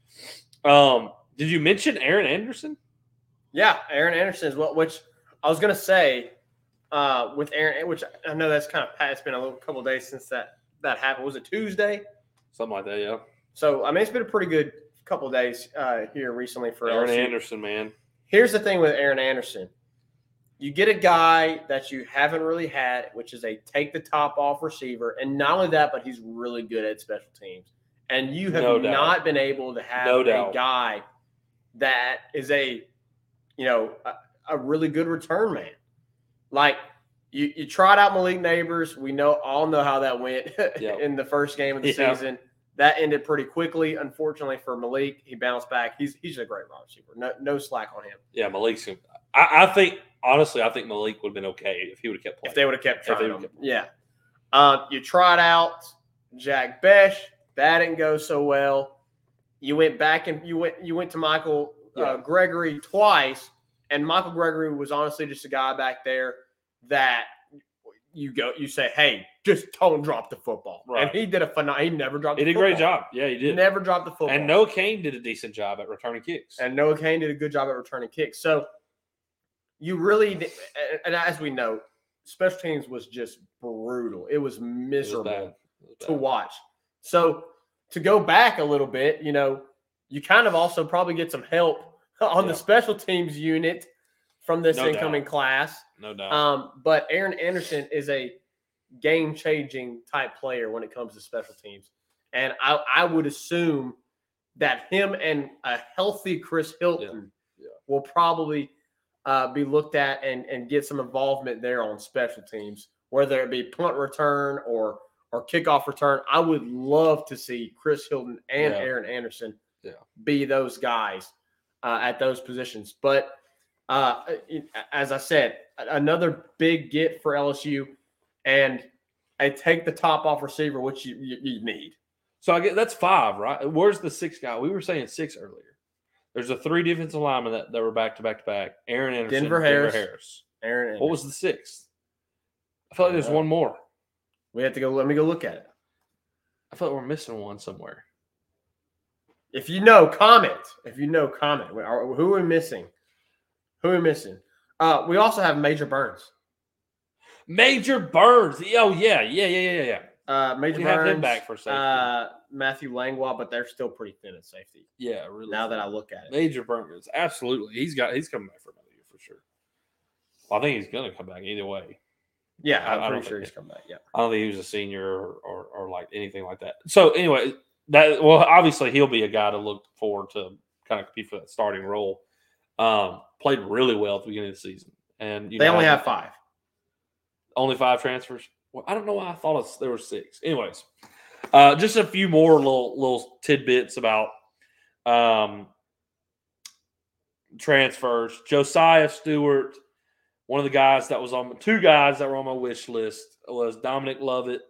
Um, did you mention Aaron Anderson? Yeah, Aaron Anderson is what. Which I was gonna say uh, with Aaron, which I know that's kind of past. It's been a little couple days since that that happened. Was it Tuesday? Something like that, yeah. So I mean, it's been a pretty good couple days uh, here recently for Aaron LSU. Anderson, man. Here's the thing with Aaron Anderson. you get a guy that you haven't really had, which is a take the top off receiver, and not only that, but he's really good at special teams. And you have No not been able to have No a doubt. guy that is a, you know, a, a really good return man. Like you, you tried out Malik Nabers. We know all know how that went Yep. in the first game of the Yeah. season. That ended pretty quickly. Unfortunately for Malik, he bounced back. He's he's a great wide receiver. No no slack on him. Yeah, Malik's. I, I think honestly, I think Malik would have been okay if he would have kept playing. If they would have kept trying him. kept- Yeah. Um, you tried out Jack Bech. That didn't go so well. You went back and you went you went to Michael Yeah. uh, Gregory twice, and Michael Gregory was honestly just a guy back there that you go you say, hey, just don't drop the football. Right. And he did a phenomenal. He never dropped. he did a great job. Yeah, he did. Never dropped the football. and Noah Cain did a decent job at returning kicks. and Noah Cain did a good job at returning kicks. So you really, and- as we know, special teams was just brutal. It was It was miserable. It was to watch. So to go back a little bit, you know, you kind of also probably get some help on Yeah. the special teams unit from this No doubt. incoming class. No doubt. Um, but Aaron Anderson is a game changing type player when it comes to special teams. And I, I would assume that him and a healthy Chris Hilton Yeah. will probably uh, be looked at and, and get some involvement there on special teams, whether it be punt return or or kickoff return. I would love to see Chris Hilton and Yeah. Aaron Anderson Yeah. be those guys uh, at those positions. But uh, as I said, another big get for LSU, and I take the top off receiver, which you, you, you need. So I get that's five, right? Where's the sixth guy? We were saying six earlier. There's a three defensive linemen that, that were back to back to back. Aaron Anderson, Denver Harris. Harris. Aaron. Anderson. What was the sixth? I felt like there's Uh, one more. we have to go? Let me go look at it. I felt like we're missing one somewhere. If you know, comment. If you know, comment. Who are we missing? Who are we missing? Uh, we also have Major Burns. Major Burns. Oh yeah, yeah, yeah, yeah, yeah. Uh, Major We Burns. have him back for safety. Uh, Matthew Langlois, but they're still pretty thin at safety. Yeah, really. Now that I look at it, Major Burns, absolutely. He's got. He's coming back for another year for sure. Well, I think he's gonna come back either way. yeah, I'm I pretty sure think- he's coming back. Yeah, I don't think he was a senior or, or, or like anything like that. So anyway, that well, obviously he'll be a guy to look forward to kind of compete for that starting role. Um, played really well at the beginning of the season, and you they know, only have five. only five transfers. Well, I don't know why I thought it's, there were six. Anyways, uh, just a few more little little tidbits about um, transfers. Josiah Stewart, one of the guys that was on two guys that were on my wish list was Dominic Lovett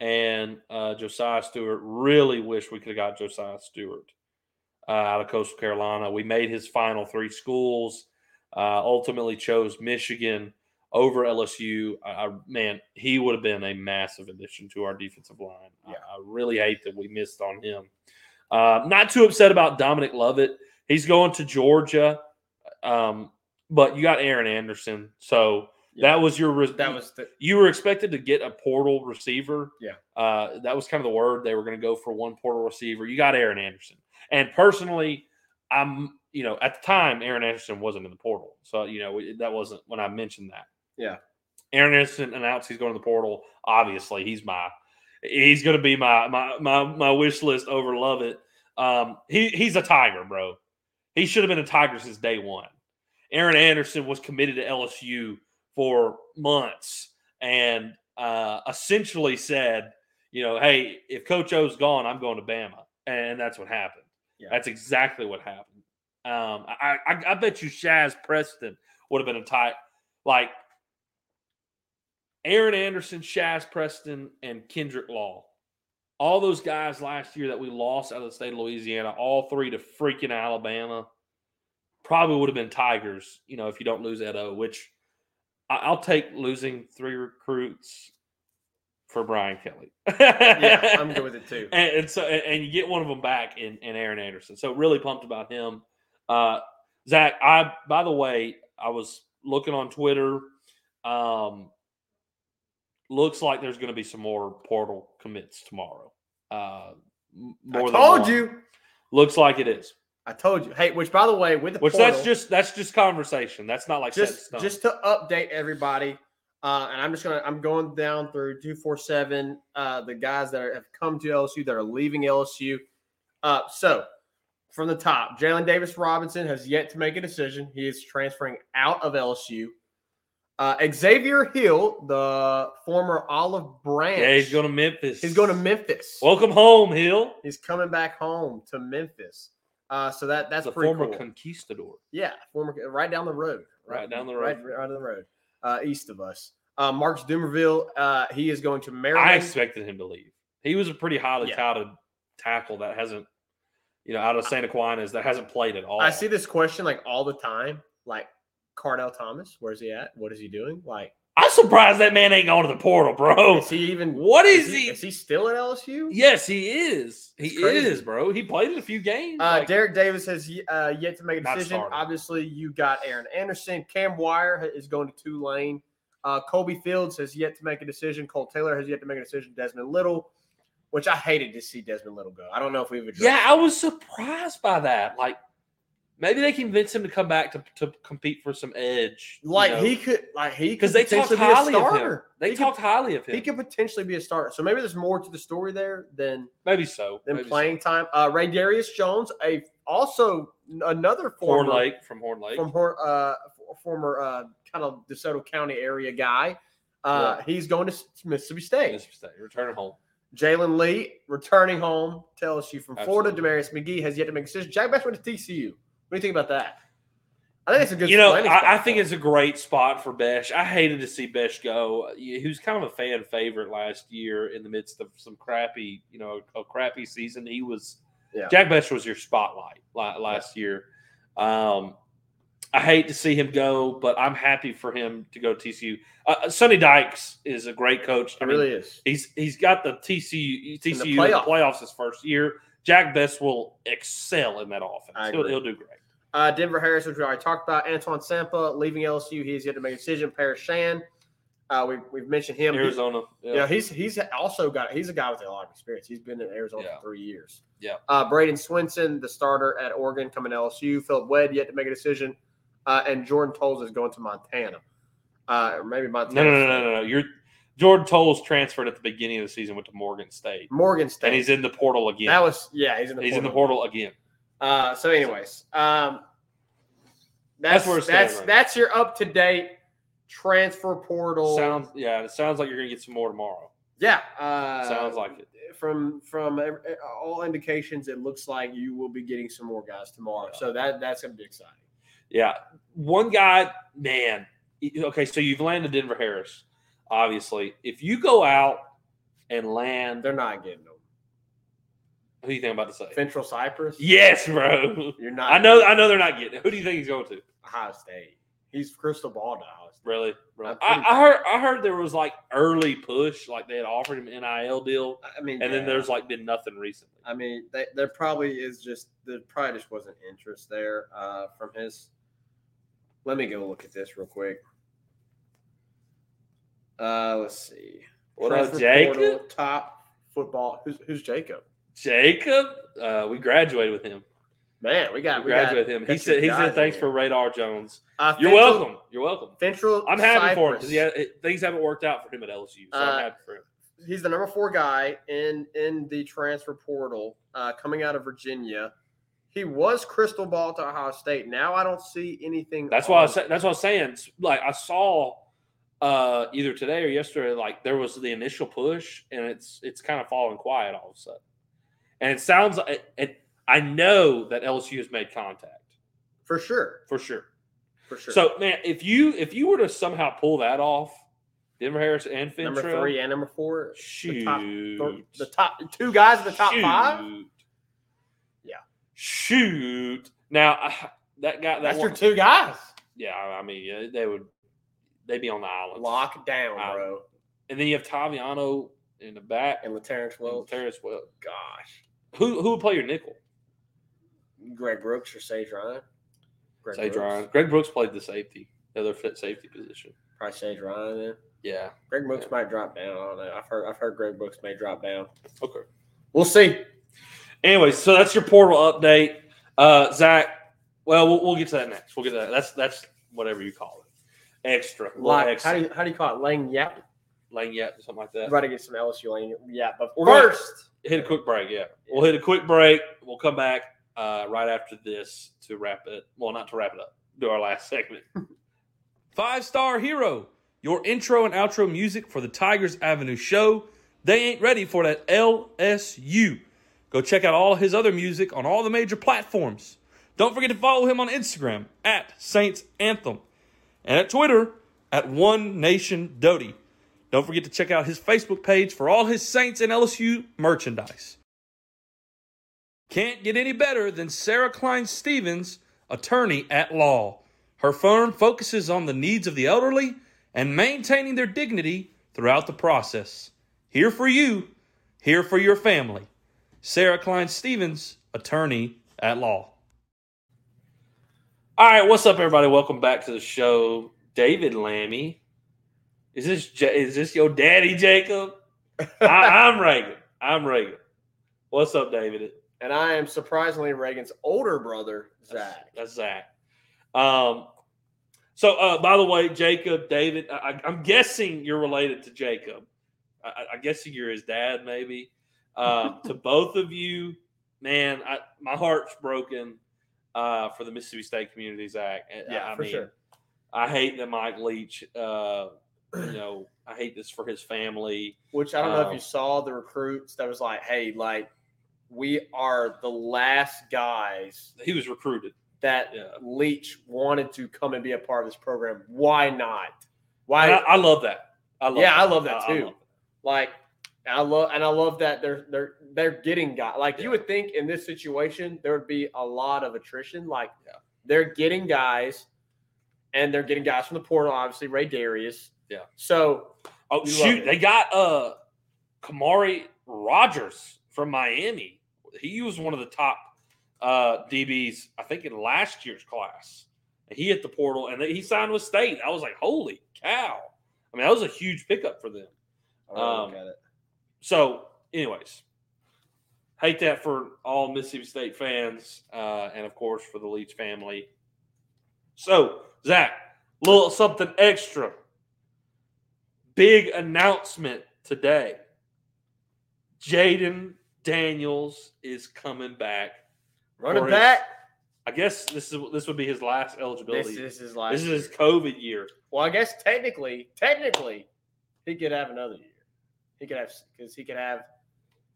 and uh, Josiah Stewart. Really wish we could have got Josiah Stewart uh, out of Coastal Carolina. We made his final three schools. Uh, ultimately chose Michigan over LSU. I, I, man, he would have been a massive addition to our defensive line. I- Yeah. I, really hate that we missed on him. Uh, not too upset about Dominic Lovett. He's going to Georgia, um, but you got Aaron Anderson, so Yeah. that was your. re- That was the you were expected to get a portal receiver. Yeah. Uh, that was kind of the word. They were going to go for one portal receiver. You got Aaron Anderson. And personally, I'm, you know, at the time, Aaron Anderson wasn't in the portal. So, you know, that wasn't when I mentioned that. Yeah. Aaron Anderson announced he's going to the portal. Obviously, he's my, he's going to be my, my, my, my wish list over Lovett. Um, he, he's a Tiger, bro. He should have been a Tiger since day one. Aaron Anderson was committed to LSU for months and uh, essentially said, you know, hey, if Coach O's gone, I'm going to Bama, and that's what happened. Yeah. That's exactly what happened. Um, I, I, I bet you Shazz Preston would have been a tight, like Aaron Anderson, Shazz Preston, and Kendrick Law. All those guys last year that we lost out of the state of Louisiana, all three to freaking Alabama, probably would have been Tigers, you know, if you don't lose Edo, which I'll take losing three recruits for Brian Kelly. yeah, I'm good with it too. and, and so and, you get one of them back in, in Aaron Anderson. So really pumped about him. Uh, Zach, I by the way, I was looking on Twitter. Um, looks like there's going to be some more portal commits tomorrow. Uh, more I told one. you. Looks like it is. I told you. Hey, which by the way, with the Which portal, that's just that's just conversation. That's not like just just to update everybody. Uh, and I'm just gonna I'm going down through two four seven. Uh, the guys that are, have come to LSU that are leaving LSU. Uh, so from the top, Jaelyn Davis-Robinson has yet to make a decision. He is transferring out of LSU. Uh, Xavier Hill, the former Olive Branch, yeah, he's going to Memphis. he's going to Memphis. Welcome home, Hill. he's coming back home to Memphis. Uh, so that that's the pretty former cool. conquistador. Yeah, former right down the road. Right down the road. right down the road. Uh, east of us. Uh, Marcus Dumerville, uh, he is going to Maryland. I expected him to leave. He was a pretty highly Yeah. touted tackle that hasn't, you know, out of St. Aquinas that hasn't played at all. I see this question like all the time. Like Kardell Thomas, where's he at? What is he doing? Like, I'm surprised that man ain't going to the portal, bro. is he even? What Is is he, he? is he still at LSU? Yes, he is. He is, bro. He played in a few games. Uh, like- Derrick Davis has uh, yet to make a decision. Obviously, you got Aaron Anderson. Cam Wire is going to Tulane. Uh, Kobe Fields has yet to make a decision. Kole Taylor has yet to make a decision. Desmond Little, which I hated to see Desmond Little go. I don't know if we've addressed. yeah, I was surprised by that. Like, maybe they convince him to come back to, to compete for some edge. you like know? he could, like he because they talked potentially be a highly of him. They he talked Could, highly of him. he could potentially be a starter. So maybe there's more to the story there than maybe so. than maybe so. playing time. Uh, Raydarious Jones, a also another Horn former Lake from Horn Lake. from Hor- uh, former uh, kind of DeSoto County area guy. Uh, He's going to Mississippi State. Mississippi State. returning home. Jalen Lee returning home to LSU from Florida. Absolutely. Damarius McGhee has yet to make a decision. Jack Bech went to TCU. What do you think about that? I think it's a good. You know, I, I think it's a great spot for Bech. I hated to see Bech go. He was kind of a fan favorite last year in the midst of some crappy, you know, a crappy season. He was Yeah. Jack Bech was your spotlight la- last year. Um, I hate to see him go, but I'm happy for him to go to TCU. Uh, Sonny Dykes is a great coach. It really is. He's he's got the TCU TCU in the playoff. playoffs his first year. Jack Bech will excel in that offense. I He'll, agree. he'll do great. Uh, Denver Harris, which we already talked about. Antoine Sampah leaving LSU. He's yet to make a decision. Paris Shand. Uh, we've, we've mentioned him. Arizona. Yeah. Know, he's he's also got he's a guy with a lot of experience. He's been in Arizona Yeah. for three years. Yeah. Uh, Bradyn Swinson, the starter at Oregon, coming to LSU. Phillip Webb yet to make a decision, uh, and Jordan Toles is going to Montana. Uh, or maybe Montana. No, no, no, no, no. You're Jordan Toles transferred at the beginning of the season, went to Morgan State, Morgan State. and he's in the portal again. that was yeah. He's in the he's portal. in the portal again. Uh, so, anyways, um, That's that's where that's right that's your up to date transfer portal. Sounds yeah. It sounds like you're gonna get some more tomorrow. yeah. Uh, sounds like it. from from all indications, it looks like you will be getting some more guys tomorrow. Yeah. So that that's gonna be exciting. Yeah, one guy, man. Okay, so you've landed Denver Harris. Obviously, if you go out and land, They're not getting them. who do you think I'm about to say? Fentrell Cypress. Yes, bro. you're not. I know. I know they're not getting it. Who do you think he's going to? Ohio State. He's crystal ball to Ohio State. Really? really? I, I heard. I heard there was like early push, like they had offered him an NIL deal, I mean, and then there's like been nothing recently. I mean, they, there probably is just there probably just wasn't interest there uh, from his. Let me go look at this real quick. Uh, let's see. What up, Jacob? portal, top football. Who's who's Jacob? Jacob, uh, we graduated with him. Man, we got We we got, graduated with him. He said. He said thanks for Radar Jones. Uh, You're Fentrell- welcome. You're welcome. Fentrell. I'm happy for him because yeah, things haven't worked out for him at LSU, so Uh, I'm happy for him. he's the number four guy in in the transfer portal uh, coming out of Virginia. He was crystal ball to Ohio State. Now I don't see anything. That's why I was, that's what I was saying. Like I saw uh, either today or yesterday, like there was the initial push, and it's it's kind of falling quiet all of a sudden. And it sounds like it, it, I know that LSU has made contact for sure, for sure. for sure. So man, if you if you were to somehow pull that off, Denver Harris and Fentrell, number three and number four, shoot, the top, the, top two guys in the top five. Yeah. Shoot. Now I- that guy. That That's your two guys. yeah. I mean, they would. They'd be on the island. Lock down, Wow. bro. And then you have Toviano in the back. And Laterrance Well, Welch. Terrace well. Gosh, Who who would play your nickel? Greg Brooks or Sage Ryan. Greg Sage Brooks. Ryan. Greg Brooks played the safety, the other fit safety position. Probably Sage Ryan. Then Yeah. Greg Brooks might drop down. I don't know. I've heard. I've heard Greg Brooks may drop down. Okay. We'll see. Anyway, so that's your portal update. Uh, Zach. Well, well, we'll get to that next. We'll get to that. That's that's whatever you call it. Extra. Like, extra. how do you how do you call it? Lagniappe. Lane yap or something like that. To get some LSU lane yap. But gonna- first, Hit a quick break. Yeah, we'll hit a quick break. We'll come back uh, right after this to wrap it. Well, not to wrap it up. Do our last segment. Five Star Hero, your intro and outro music for the Tigers Avenue show. They ain't ready for that LSU. Go check out all his other music on all the major platforms. Don't forget to follow him on Instagram at Saints Anthem and at Twitter at One Nation Doty. Don't forget to check out his Facebook page for all his Saints and LSU merchandise. Can't get any better than Sarah Klein Stevens, attorney at law. Her firm focuses on the needs of the elderly and maintaining their dignity throughout the process. Here for you, here for your family. Sarah Klein Stevens, attorney at law. All right, what's up, everybody? Welcome back to the show. David Lammy. Is this is this your daddy, Jacob? I, I'm Reagan. I'm Reagan. What's up, David? and I am surprisingly Reagan's older brother, Zach. That's Zach. Um, so, uh, by the way, Jacob, David, I, I'm guessing you're related to Jacob. I, I- I'm guessing you're his dad, maybe. Um, to both of you, man, I, my heart's broken uh, for the Mississippi State community, Act. I- Yeah, I for mean, sure. I hate that Mike Leach. Uh, you know, I hate this for his family. Which I don't know if Um, you saw the recruits that was like, hey, like we are the last guys He was recruited. that Yeah. Leach wanted to come and be a part of this program. Why not? Why? I, I love that. I love Yeah, that. I love that too. love like I love and I love that they're they're they're getting guys. Like Yeah. you would think in this situation there would be a lot of attrition. Like Yeah. they're getting guys, and they're getting guys from the portal. Obviously, Raydarious. Yeah. So Oh shoot, they got uh Khamauri Rogers from Miami. He was one of the top uh DBs, I think, in last year's class. And he hit the portal and he signed with State. I was like, holy cow! I mean, that was a huge pickup for them. I Um, got it. So, anyways, hate that for all Mississippi State fans, uh, and of course for the Leach family. So, Zach, little something extra. Big announcement today. Jayden Daniels is coming back. Running his- back. I guess this is this would be his last eligibility. this is like this is his COVID year. well, I guess technically, technically, he could have another year. He could have because he could have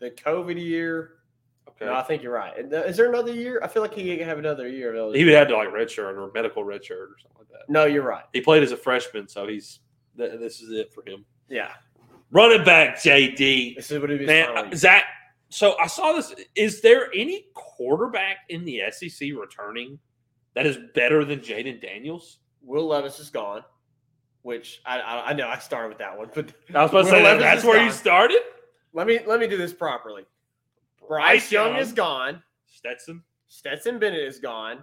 the COVID year. Okay, No, I think you're right. Is there another year? I feel like he could have another year he would have to like redshirt or medical redshirt or something like that. No, you're right. He played as a freshman, so he's th- this is it for him. Yeah, Running back, JD. this is what it is. Man, uh, Zach. So I saw this. Is there any quarterback in the SEC returning that is better than Jayden Daniels? Will Levis is gone, which I, I I know I started with that one, but I was about to say that, that's where you started. let me let me do this properly. Bryce Young is gone. Stetson. Stetson Bennett is gone.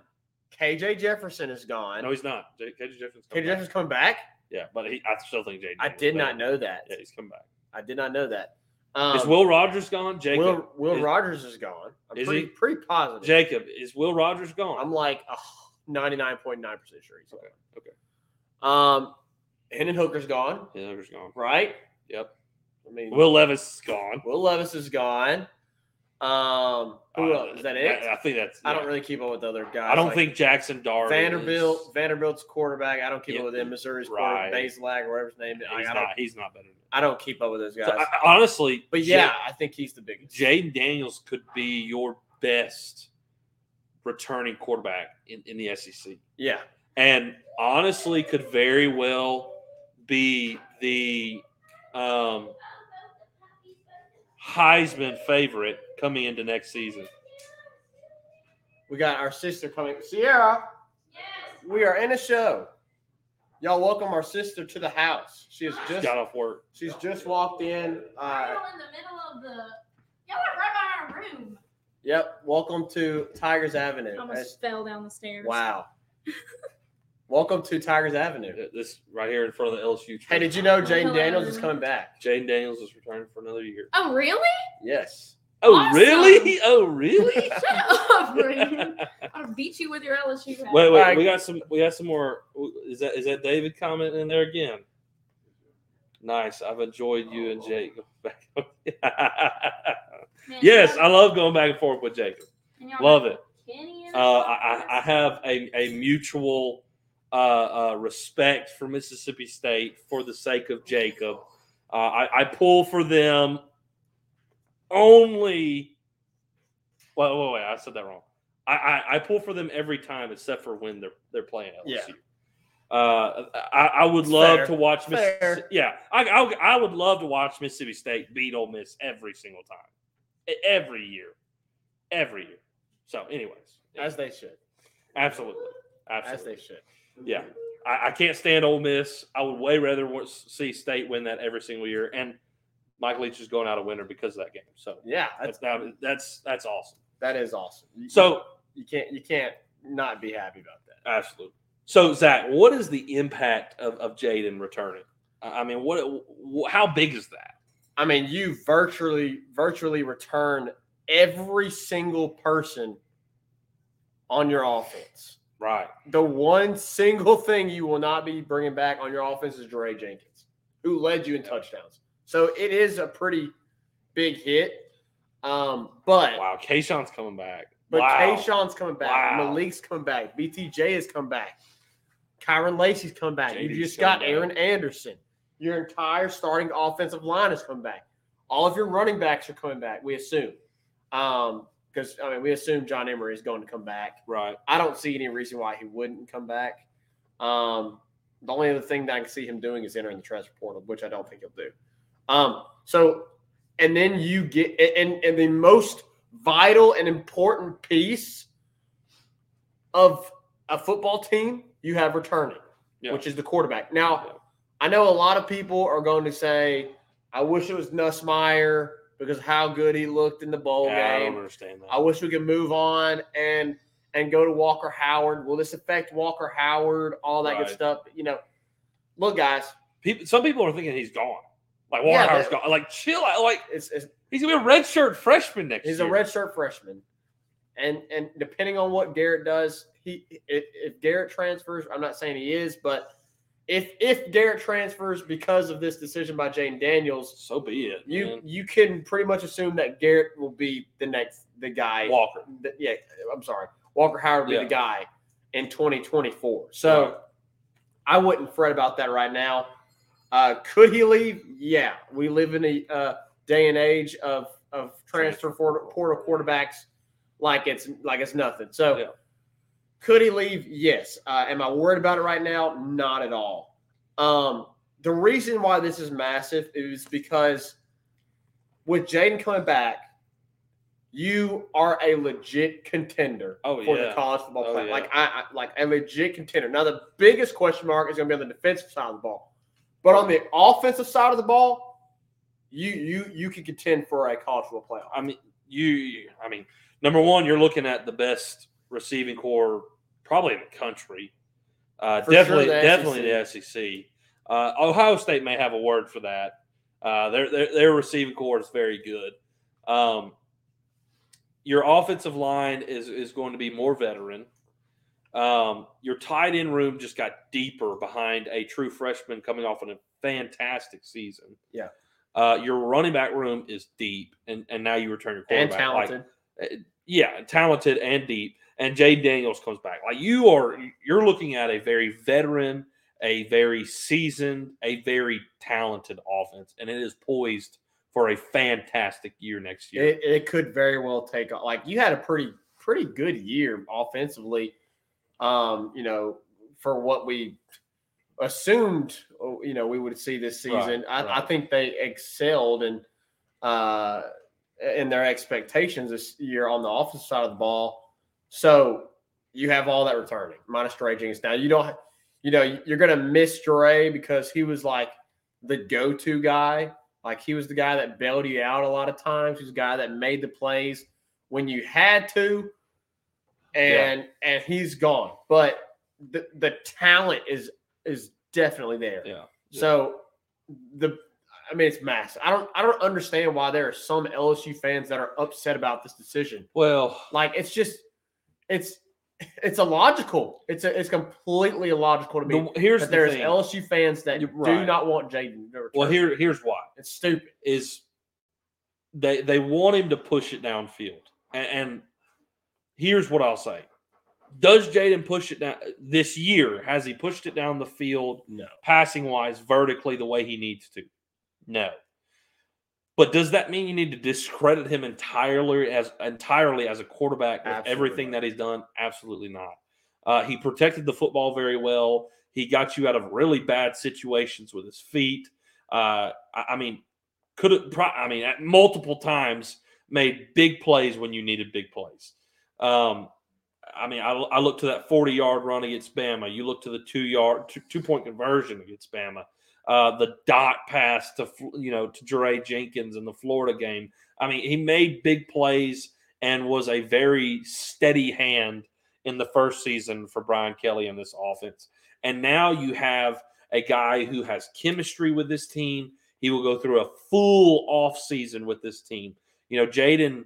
KJ Jefferson is gone. No, he's not. J- KJ Jefferson's KJ coming back. Jefferson's coming back. Yeah, but he, I still think Jayden. I did not know that. Yeah, he's coming back. I did not know that. Um, is Will Rogers gone? Jacob. Will Will is, Rogers is gone. I'm Is pretty he? pretty positive. Jacob is Will Rogers gone? I'm like ninety nine point nine percent sure he's gone. okay. Okay. Um, Hendon Hooker's gone, Yeah, Rogers gone. right? Yep. I mean, Will Levis is gone. Will Levis is gone. Um, who Uh, else? Is that it? I, I think that's. I don't really keep up with other guys. I don't like think Jackson Darby. Vanderbilt. is- Vanderbilt's quarterback. I don't keep Yeah, up with him. Missouri's right. quarterback, Bazelak, or whatever his name is. He's I, I not. don't. He's not better. Than I don't keep up with those guys. so, I, honestly, but Ja- yeah, I think he's the biggest. Jayden Daniels could be your best returning quarterback in, in the SEC, yeah, and honestly, could very well be the um, Heisman favorite coming into next season. we got our sister coming. Sierra, yes. we are in a show. Y'all welcome our sister to the house. She has just Got off work. she's just walked in. Uh, Y'all in the middle of the. Y'all went right by our room. yep, welcome to Tigers Avenue. Almost That's- fell down the stairs. wow. welcome to Tigers Avenue. This right here in front of the LSU. Hey, did you know Oh, Jayden. Daniels is coming back? Jayden Daniels is returning for another year. Oh, really? Yes. Oh, Awesome. really? Oh, really? Shut up, Brandon. I'll beat you with your LSU hat. wait, wait. Like- we got some. We got some more. Is that is that David comment in there again? Nice. I've enjoyed you and Jake. Man, yes, I love going back and forth with Jacob. Love it. Uh, I, I I have a, a mutual uh, uh, respect for Mississippi State for the sake of Jacob. Uh, I, I pull for them only. Well, wait, wait, I said that wrong. I, I, I pull for them every time except for when they're they're playing LSU. Yeah. Uh, I, I would love Fair. to watch. Mississippi. Yeah, I, I I would love to watch Mississippi State beat Ole Miss every single time, every year, every year. So, anyways, as they should, Absolutely. absolutely. as they should. Yeah. I, I can't stand Ole Miss. I would way rather see State win that every single year. And Mike Leach is going out a winner because of that game. So Yeah, that's that's that's that's awesome. that is awesome. You- So you can't you can't not be happy about that. absolutely. So Zach, what is the impact of, of Jayden returning? I mean, what wh- how big is that? I mean, you virtually virtually return every single person on your offense. Right. The one single thing you will not be bringing back on your offense is Dre Jenkins, who led you in touchdowns. So it is a pretty big hit. Um, but Wow. Kayshon's coming back. but wow. Kayshon's coming back. Wow. Malik's coming back. BTJ has come back. Kyren Lacy's come back. JD's you just got back. Aaron Anderson. Your entire starting offensive line has come back. All of your running backs are coming back, we assume. Um, because I mean, we assume John Emery is going to come back. Right. I don't see any reason why he wouldn't come back. Um, the only other thing that I can see him doing is entering the transfer portal, which I don't think he'll do. Um, so, and then you get, and, and the most vital and important piece of a football team you have returning, Yeah. which is the quarterback. Now, Yeah. I know a lot of people are going to say, I wish it was Nussmeier because how good he looked in the bowl Yeah, I game. don't understand that. I wish we could move on and and go to Walker Howard. Will this affect Walker Howard? All that Right. good stuff. You know, look, guys, People, some people are thinking he's gone. Like Walker Yeah, Howard's but- gone. Like chill out. Like it's, it's he's gonna be a redshirt freshman next year. he's year. a redshirt freshman, and and depending on what Garrett does, he if, if Garrett transfers, I'm not saying he is, but if if Garrett transfers because of this decision by Jayden Daniels, So be it. you man. you can pretty much assume that Garrett will be the next the guy. Walker. the- yeah, I'm sorry. Walker Howard will be the guy in 2024. So Right. I wouldn't fret about that right now. Uh, could he leave? Yeah, we live in a uh, day and age of of transfer portal, portal quarterbacks like it's like it's nothing. So Yeah. Could he leave? Yes. Uh, am I worried about it right now? Not at all. Um, the reason why this is massive is because with Jayden coming back, you are a legit contender Oh, for yeah. the college football Oh, yeah. Like I, I like a legit contender. Now the biggest question mark is going to be on the defensive side of the ball, but on the offensive side of the ball, you you you can contend for a college football playoff. I mean, you. I mean, number one, you're looking at the best receiving core probably in the country. Uh, For sure definitely, the definitely the SEC. Uh, Ohio State may have a word for that. Uh, their, their their receiving core is very good. Um, your offensive line is is going to be more veteran. Um, your tight end room just got deeper behind a true freshman coming off of a fantastic season. Yeah. Uh, your running back room is deep, and, and now you return your and quarterback. Like, talented. yeah, talented and deep. And Jayden Daniels comes back. Like you are, you're looking at a very veteran, a very seasoned, a very talented offense, and it is poised for a fantastic year next year. It, it could very well take off. Like you had a pretty pretty good year offensively. Um, you know, for what we assumed, you know, we would see this season. I, I right. think they excelled in uh, in their expectations this year on the offensive side of the ball. So you have all that returning minus Dre Jenkins. Now you don't, you know, you're gonna miss Dre because he was like the go-to guy. Like he was the guy that bailed you out a lot of times. He was the guy that made the plays when you had to, and and he's gone. But the the talent is is definitely there. Yeah. So the I mean, it's massive. I don't I don't understand why there are some LSU fans that are upset about this decision. Well, Like it's just it's it's illogical. It's a, it's completely illogical to me. the, here's that the there's thing. LSU fans that You're do right. not want Jayden. well, here here's why. it's stupid. is they they want him to push it downfield. And, and here's what I'll say: Does Jayden push it down this year? Has he pushed it down the field, No. passing wise, vertically the way he needs to? No. But does that mean you need to discredit him entirely as entirely as a quarterback with Absolutely everything that he's done? Absolutely not. Uh, he protected the football very well. He got you out of really bad situations with his feet. Uh, I, I mean, could have. Pro- I mean, at multiple times made big plays when you needed big plays. Um, I mean, I, I look to that forty-yard run against Bama. You look to the two-yard two, two-point conversion against Bama. Uh, the dot pass to you know to Jaray Jenkins in the Florida game. I mean, he made big plays and was a very steady hand in the first season for Brian Kelly in this offense. And now you have a guy who has chemistry with this team. He will go through a full off season with this team. You know, Jayden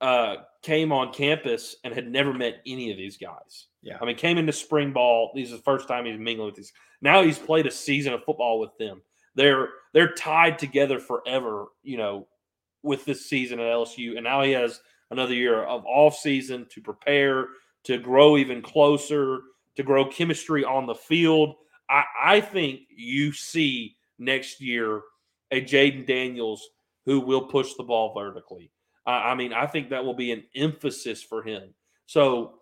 uh, came on campus and had never met any of these guys. Yeah. I mean, came into spring ball. This is the first time he's mingling with these. Now he's played a season of football with them. They're they're tied together forever. You know, with this season at LSU, and now he has another year of off season to prepare to grow even closer, to grow chemistry on the field. I, I think you see next year a Jayden Daniels who will push the ball vertically. I I mean, I think that will be an emphasis for him. So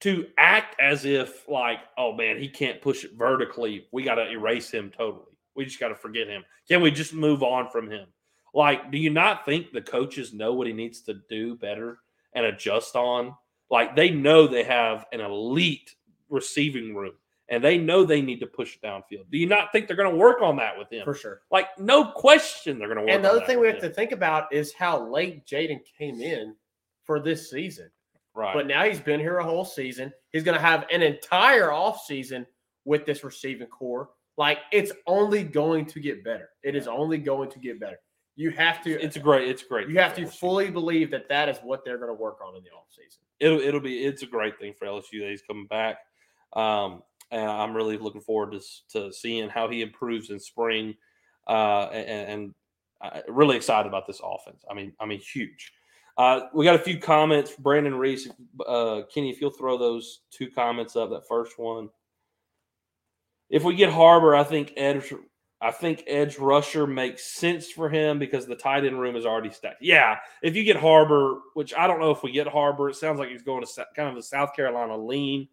to act as if like, oh man, he can't push it vertically, we got to erase him totally. We just got to forget him. Can we just move on from him? Like, do you not think the coaches know what he needs to do better and adjust on? Like, they know they have an elite receiving room and they know they need to push it downfield. Do you not think they're going to work on that with him? for sure. Like, no question they're going to work And the on other thing we have to think about is how late Jayden came in for this season. Right. But now he's been here a whole season. He's going to have an entire off season with this receiving core. Like it's only going to get better. It is only going to get better. You have to. it's great. It's great. you have to LSU. fully believe that that is what they're going to work on in the off season. it'll it'll be it's a great thing for LSU that he's coming back. Um, and I'm really looking forward to to seeing how he improves in spring. Uh, and, and uh, really excited about this offense. I mean, I mean, huge. Uh, we got a few comments. Brandon Reese, uh, Kenny, if you'll throw those two comments up, that first one. If we get Harbor, I think Edge, I think edge rusher makes sense for him because the tight end room is already stacked. Yeah, if you get Harbor, which I don't know if we get Harbor, it sounds like he's going to kind of a South Carolina lean.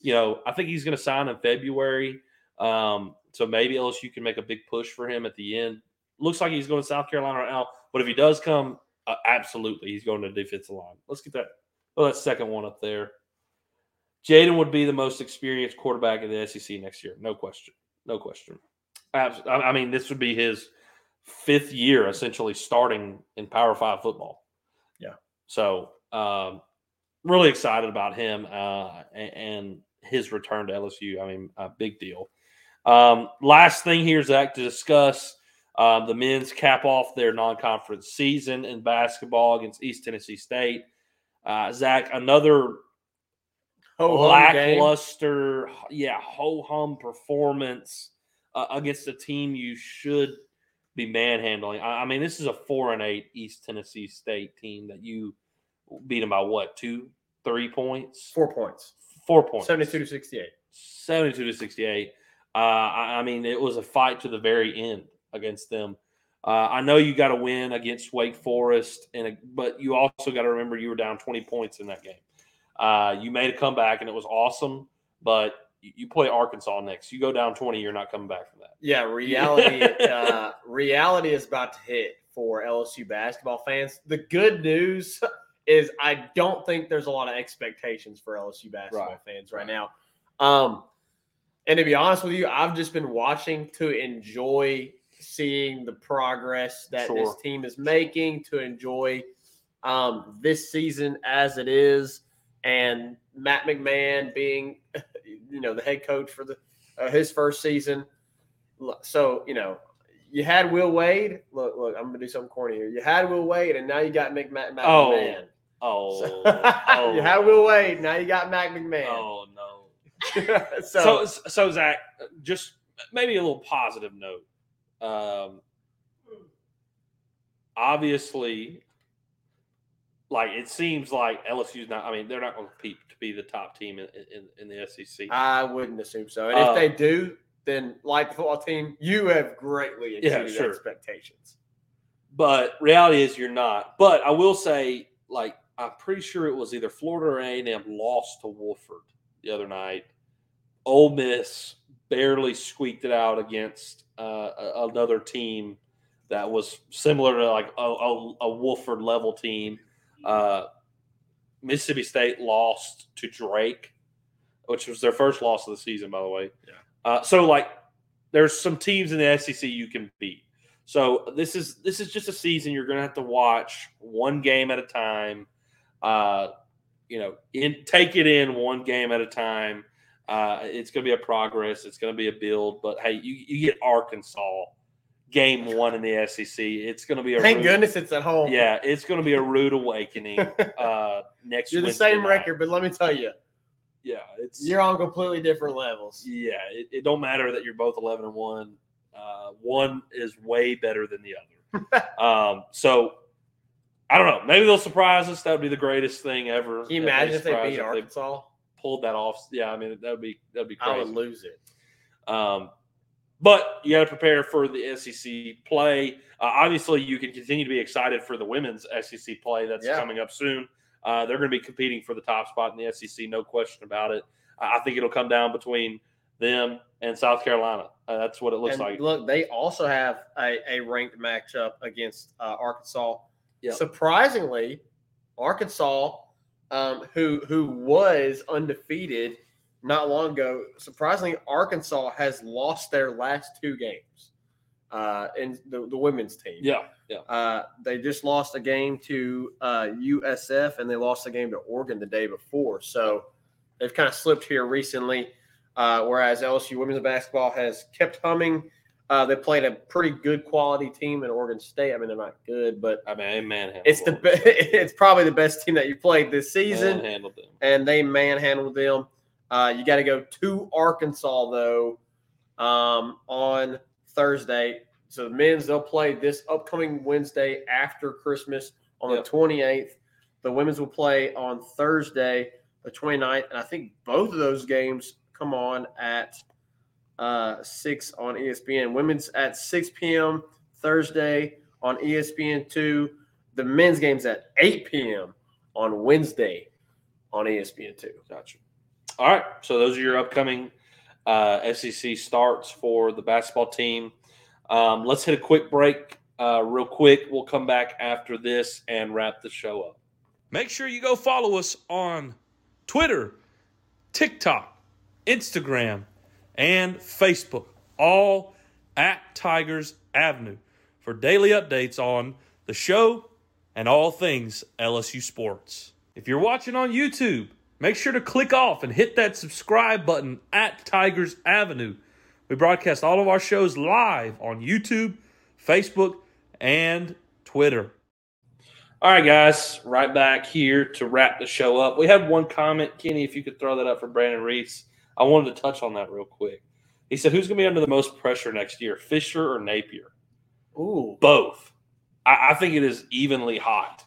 You know, I think he's going to sign in February. Um, so maybe LSU can make a big push for him at the end. Looks like he's going to South Carolina right now, but if he does come, uh, absolutely, he's going to defensive line. Let's get that. Oh, that second one up there. Jayden would be the most experienced quarterback in the SEC next year, no question, no question. Abs- I I mean, this would be his fifth year essentially starting in Power Five football. Yeah. So, um, really excited about him uh, and his return to LSU. I mean, a big deal. Um, last thing here, Zach, to discuss um, the men's cap off their non-conference season in basketball against East Tennessee State. Uh, Zach, another Ho hum game. lackluster, yeah, ho hum performance uh, against a team you should be manhandling. I, I mean, this is a four and eight East Tennessee State team that you beat them by what two, three points, Four points. four points, 72 to 68. 72 to 68. Uh, I, I mean, it was a fight to the very end against them. Uh, I know you got to win against Wake Forest, and but you also got to remember you were down 20 points in that game. Uh, you made a comeback, and it was awesome. But you, play Arkansas next. You go down 20, you're not coming back from that. Yeah, reality uh, reality is about to hit for LSU basketball fans. The good news is I don't think there's a lot of expectations for LSU basketball Right, fans right, right. now. Um, and to be honest with you, I've just been watching to enjoy seeing the progress that this team is making, to enjoy um, this season as it is, and Matt McMahon being, you know, the head coach for the uh, his first season. So you know, you had Will Wade. Look, look, I'm gonna do something corny here. You had Will Wade, and now you got Mick Mac- Mac Oh. McMahon. Oh, So- oh, you had Will Wade, now you got Mac McMahon. Oh no. so, So, so, Zach, just maybe a little positive note. Um, obviously, like it seems like LSU's not. I mean, they're not going to compete to be the top team in, in, in the SEC. I wouldn't assume so. And Uh, if they do, then like the football team, you have greatly Yeah, exceeded sure. expectations. but reality is you're not. But I will say, like, I'm pretty sure it was either Florida or A&M lost to Wofford the other night. Ole Miss barely squeaked it out against uh, another team that was similar to like a, a, a Wofford level team. Uh, Mississippi State lost to Drake, which was their first loss of the season, by the way. Yeah. Uh, so like, there's some teams in the SEC you can beat. So this is this is just a season you're going to have to watch one game at a time. Uh, you know, in take it in one game at a time. Uh, it's going to be a progress. It's going to be a build. But hey, you, you get Arkansas game one in the SEC. It's going to be a Thank rude- goodness it's at home. Yeah, it's going to be a rude awakening uh, next. You're the Wednesday same night. record, but let me tell you, Yeah, it's you're on completely different levels. yeah. It, it don't matter that you're both eleven and one. Uh, one is way better than the other. um, so I don't know. Maybe they'll surprise us. That would be the greatest thing ever. Can you imagine if they beat Arkansas? Pulled that off. Yeah, I mean that would be that would be crazy. I would lose it. Um, but you got to prepare for the SEC play. Uh, obviously, you can continue to be excited for the women's SEC play that's Yeah. coming up soon. Uh, they're going to be competing for the top spot in the SEC, no question about it. I think it'll come down between them and South Carolina. Uh, that's what it looks and like. look, they also have a, a ranked matchup against uh, Arkansas. Yep. Surprisingly, Arkansas, um, who who was undefeated not long ago, surprisingly, Arkansas has lost their last two games uh, in the, the women's team. Yeah, yeah. Uh, they just lost a game to uh, USF and they lost a game to Oregon the day before. So they've kind of slipped here recently. Uh, whereas LSU women's basketball has kept humming. Uh, they played a pretty good quality team in Oregon State. I mean, they're not good, but I mean, they manhandled it's the be- it's probably the best team that you played this season, manhandled them. and they manhandled them. Uh, you got to go to Arkansas though um, on Thursday. So the men's they'll play this upcoming Wednesday after Christmas on Yep. the 28th. The women's will play on Thursday the 29th, and I think both of those games come on at uh, six on ESPN. Women's at 6 p.m. Thursday on E ESPN two. The men's games at 8 p.m. on Wednesday on E ESPN two. Gotcha. All right. So those are your upcoming uh, SEC starts for the basketball team. Um, let's hit a quick break, uh, real quick. We'll come back after this and wrap the show up. Make sure you go follow us on Twitter, TikTok, Instagram, and Facebook, all at Tigers Avenue for daily updates on the show and all things LSU sports. If you're watching on YouTube, make sure to click off and hit that subscribe button at Tigers Avenue. We broadcast all of our shows live on YouTube, Facebook, and Twitter. All right, guys, right back here to wrap the show up. We have one comment, Kenny, if you could throw that up for Brandon Reese. I wanted to touch on that real quick. He said, Who's going to be under the most pressure next year, Fisher or Napier? Ooh, Both. I, I think it is evenly hot.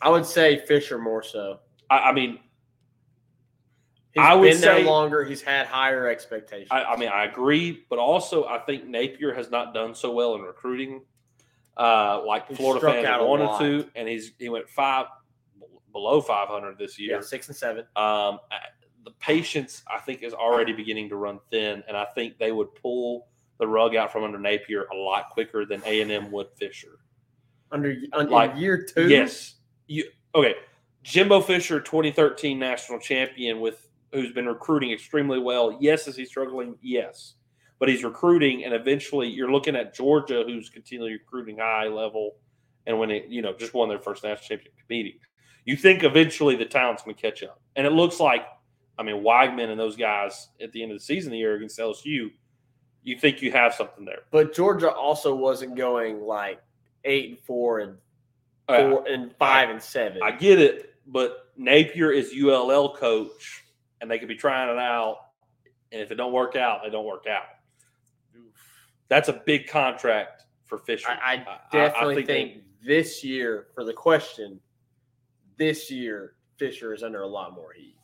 I would say Fisher more so. I, I mean, He's I would been there say- longer. He's had higher expectations. I, I mean, I agree, but also I think Napier has not done so well in recruiting, uh, like He Florida fans wanted to, and he's he went five below 500 this year. yeah, six and seven. Um, the patience I think is already beginning to run thin, and I think they would pull the rug out from under Napier a lot quicker than A and M would Fisher. Under Like, year two. Yes, you okay? Jimbo Fisher, 2013 national champion, with who's been recruiting extremely well. Yes, is he struggling? Yes, but he's recruiting, and eventually you're looking at Georgia, who's continually recruiting high level, and when it you know just won their first national championship meeting. You think eventually the talent's going to catch up, and it looks like, I mean, Weigman and those guys at the end of the season, the year against LSU, you think you have something there. But Georgia also wasn't going like eight and four and Uh, four and five and seven. I get it, but Napier is ULL coach, and they could be trying it out. And if it don't work out, it don't work out. That's a big contract for Fisher. I, I definitely think, this year for the question, this year Fisher is under a lot more heat.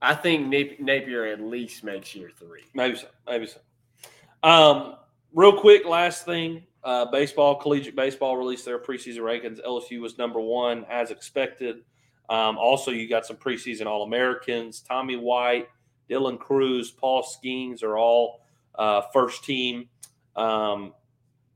I think Napier at least makes year three. Maybe so. Maybe so. Um, real quick, last thing. Uh, baseball, collegiate baseball released their preseason rankings. LSU was number one as expected. Um, also, you got some preseason All Americans. Tommy White, Dylan Crews, Paul Skenes are all uh, first team um,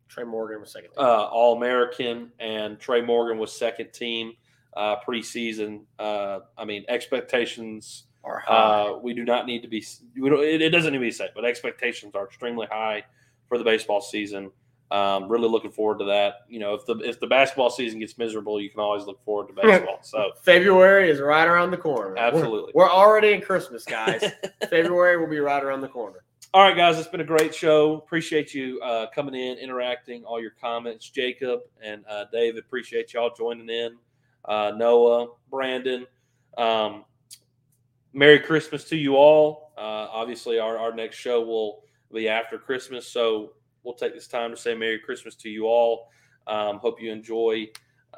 Trey Morgan was second. uh, All American, and Trey Morgan was second team uh, preseason. Uh, I mean, expectations Or high. uh, we do not need to be. We don't, it, it doesn't need to be said, but expectations are extremely high for the baseball season. Um, really looking forward to that. You know, if the if the basketball season gets miserable, you can always look forward to baseball. So February is right around the corner. We're- Absolutely. We're, already in Christmas, guys. February will be right around the corner. all right, guys, it's been a great show. Appreciate you uh, coming in, interacting, all your comments. Jacob and uh, David, appreciate y'all joining in. Uh, Noah, Brandon, um, Merry Christmas to you all. Uh, obviously, our, our next show will be after Christmas, so we'll take this time to say Merry Christmas to you all. Um, hope you enjoy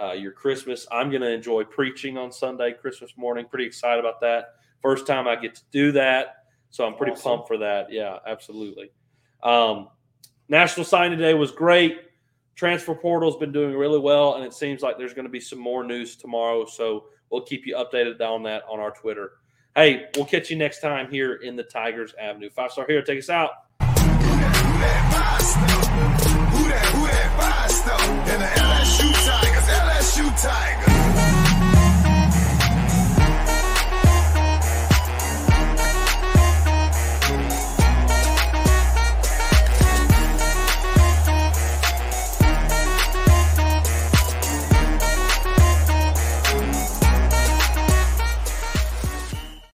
uh, your Christmas. I'm going to enjoy preaching on Sunday, Christmas morning. Pretty excited about that. First time I get to do that, so I'm pretty Awesome. pumped for that. Yeah, absolutely. Um, National Signing Day was great. Transfer portal's been doing really well, and it seems like there's going to be some more news tomorrow. So we'll keep you updated on that on our Twitter. Hey, we'll catch you next time here in the Tigers Avenue. Five star hero, take us out. Who that? Who that,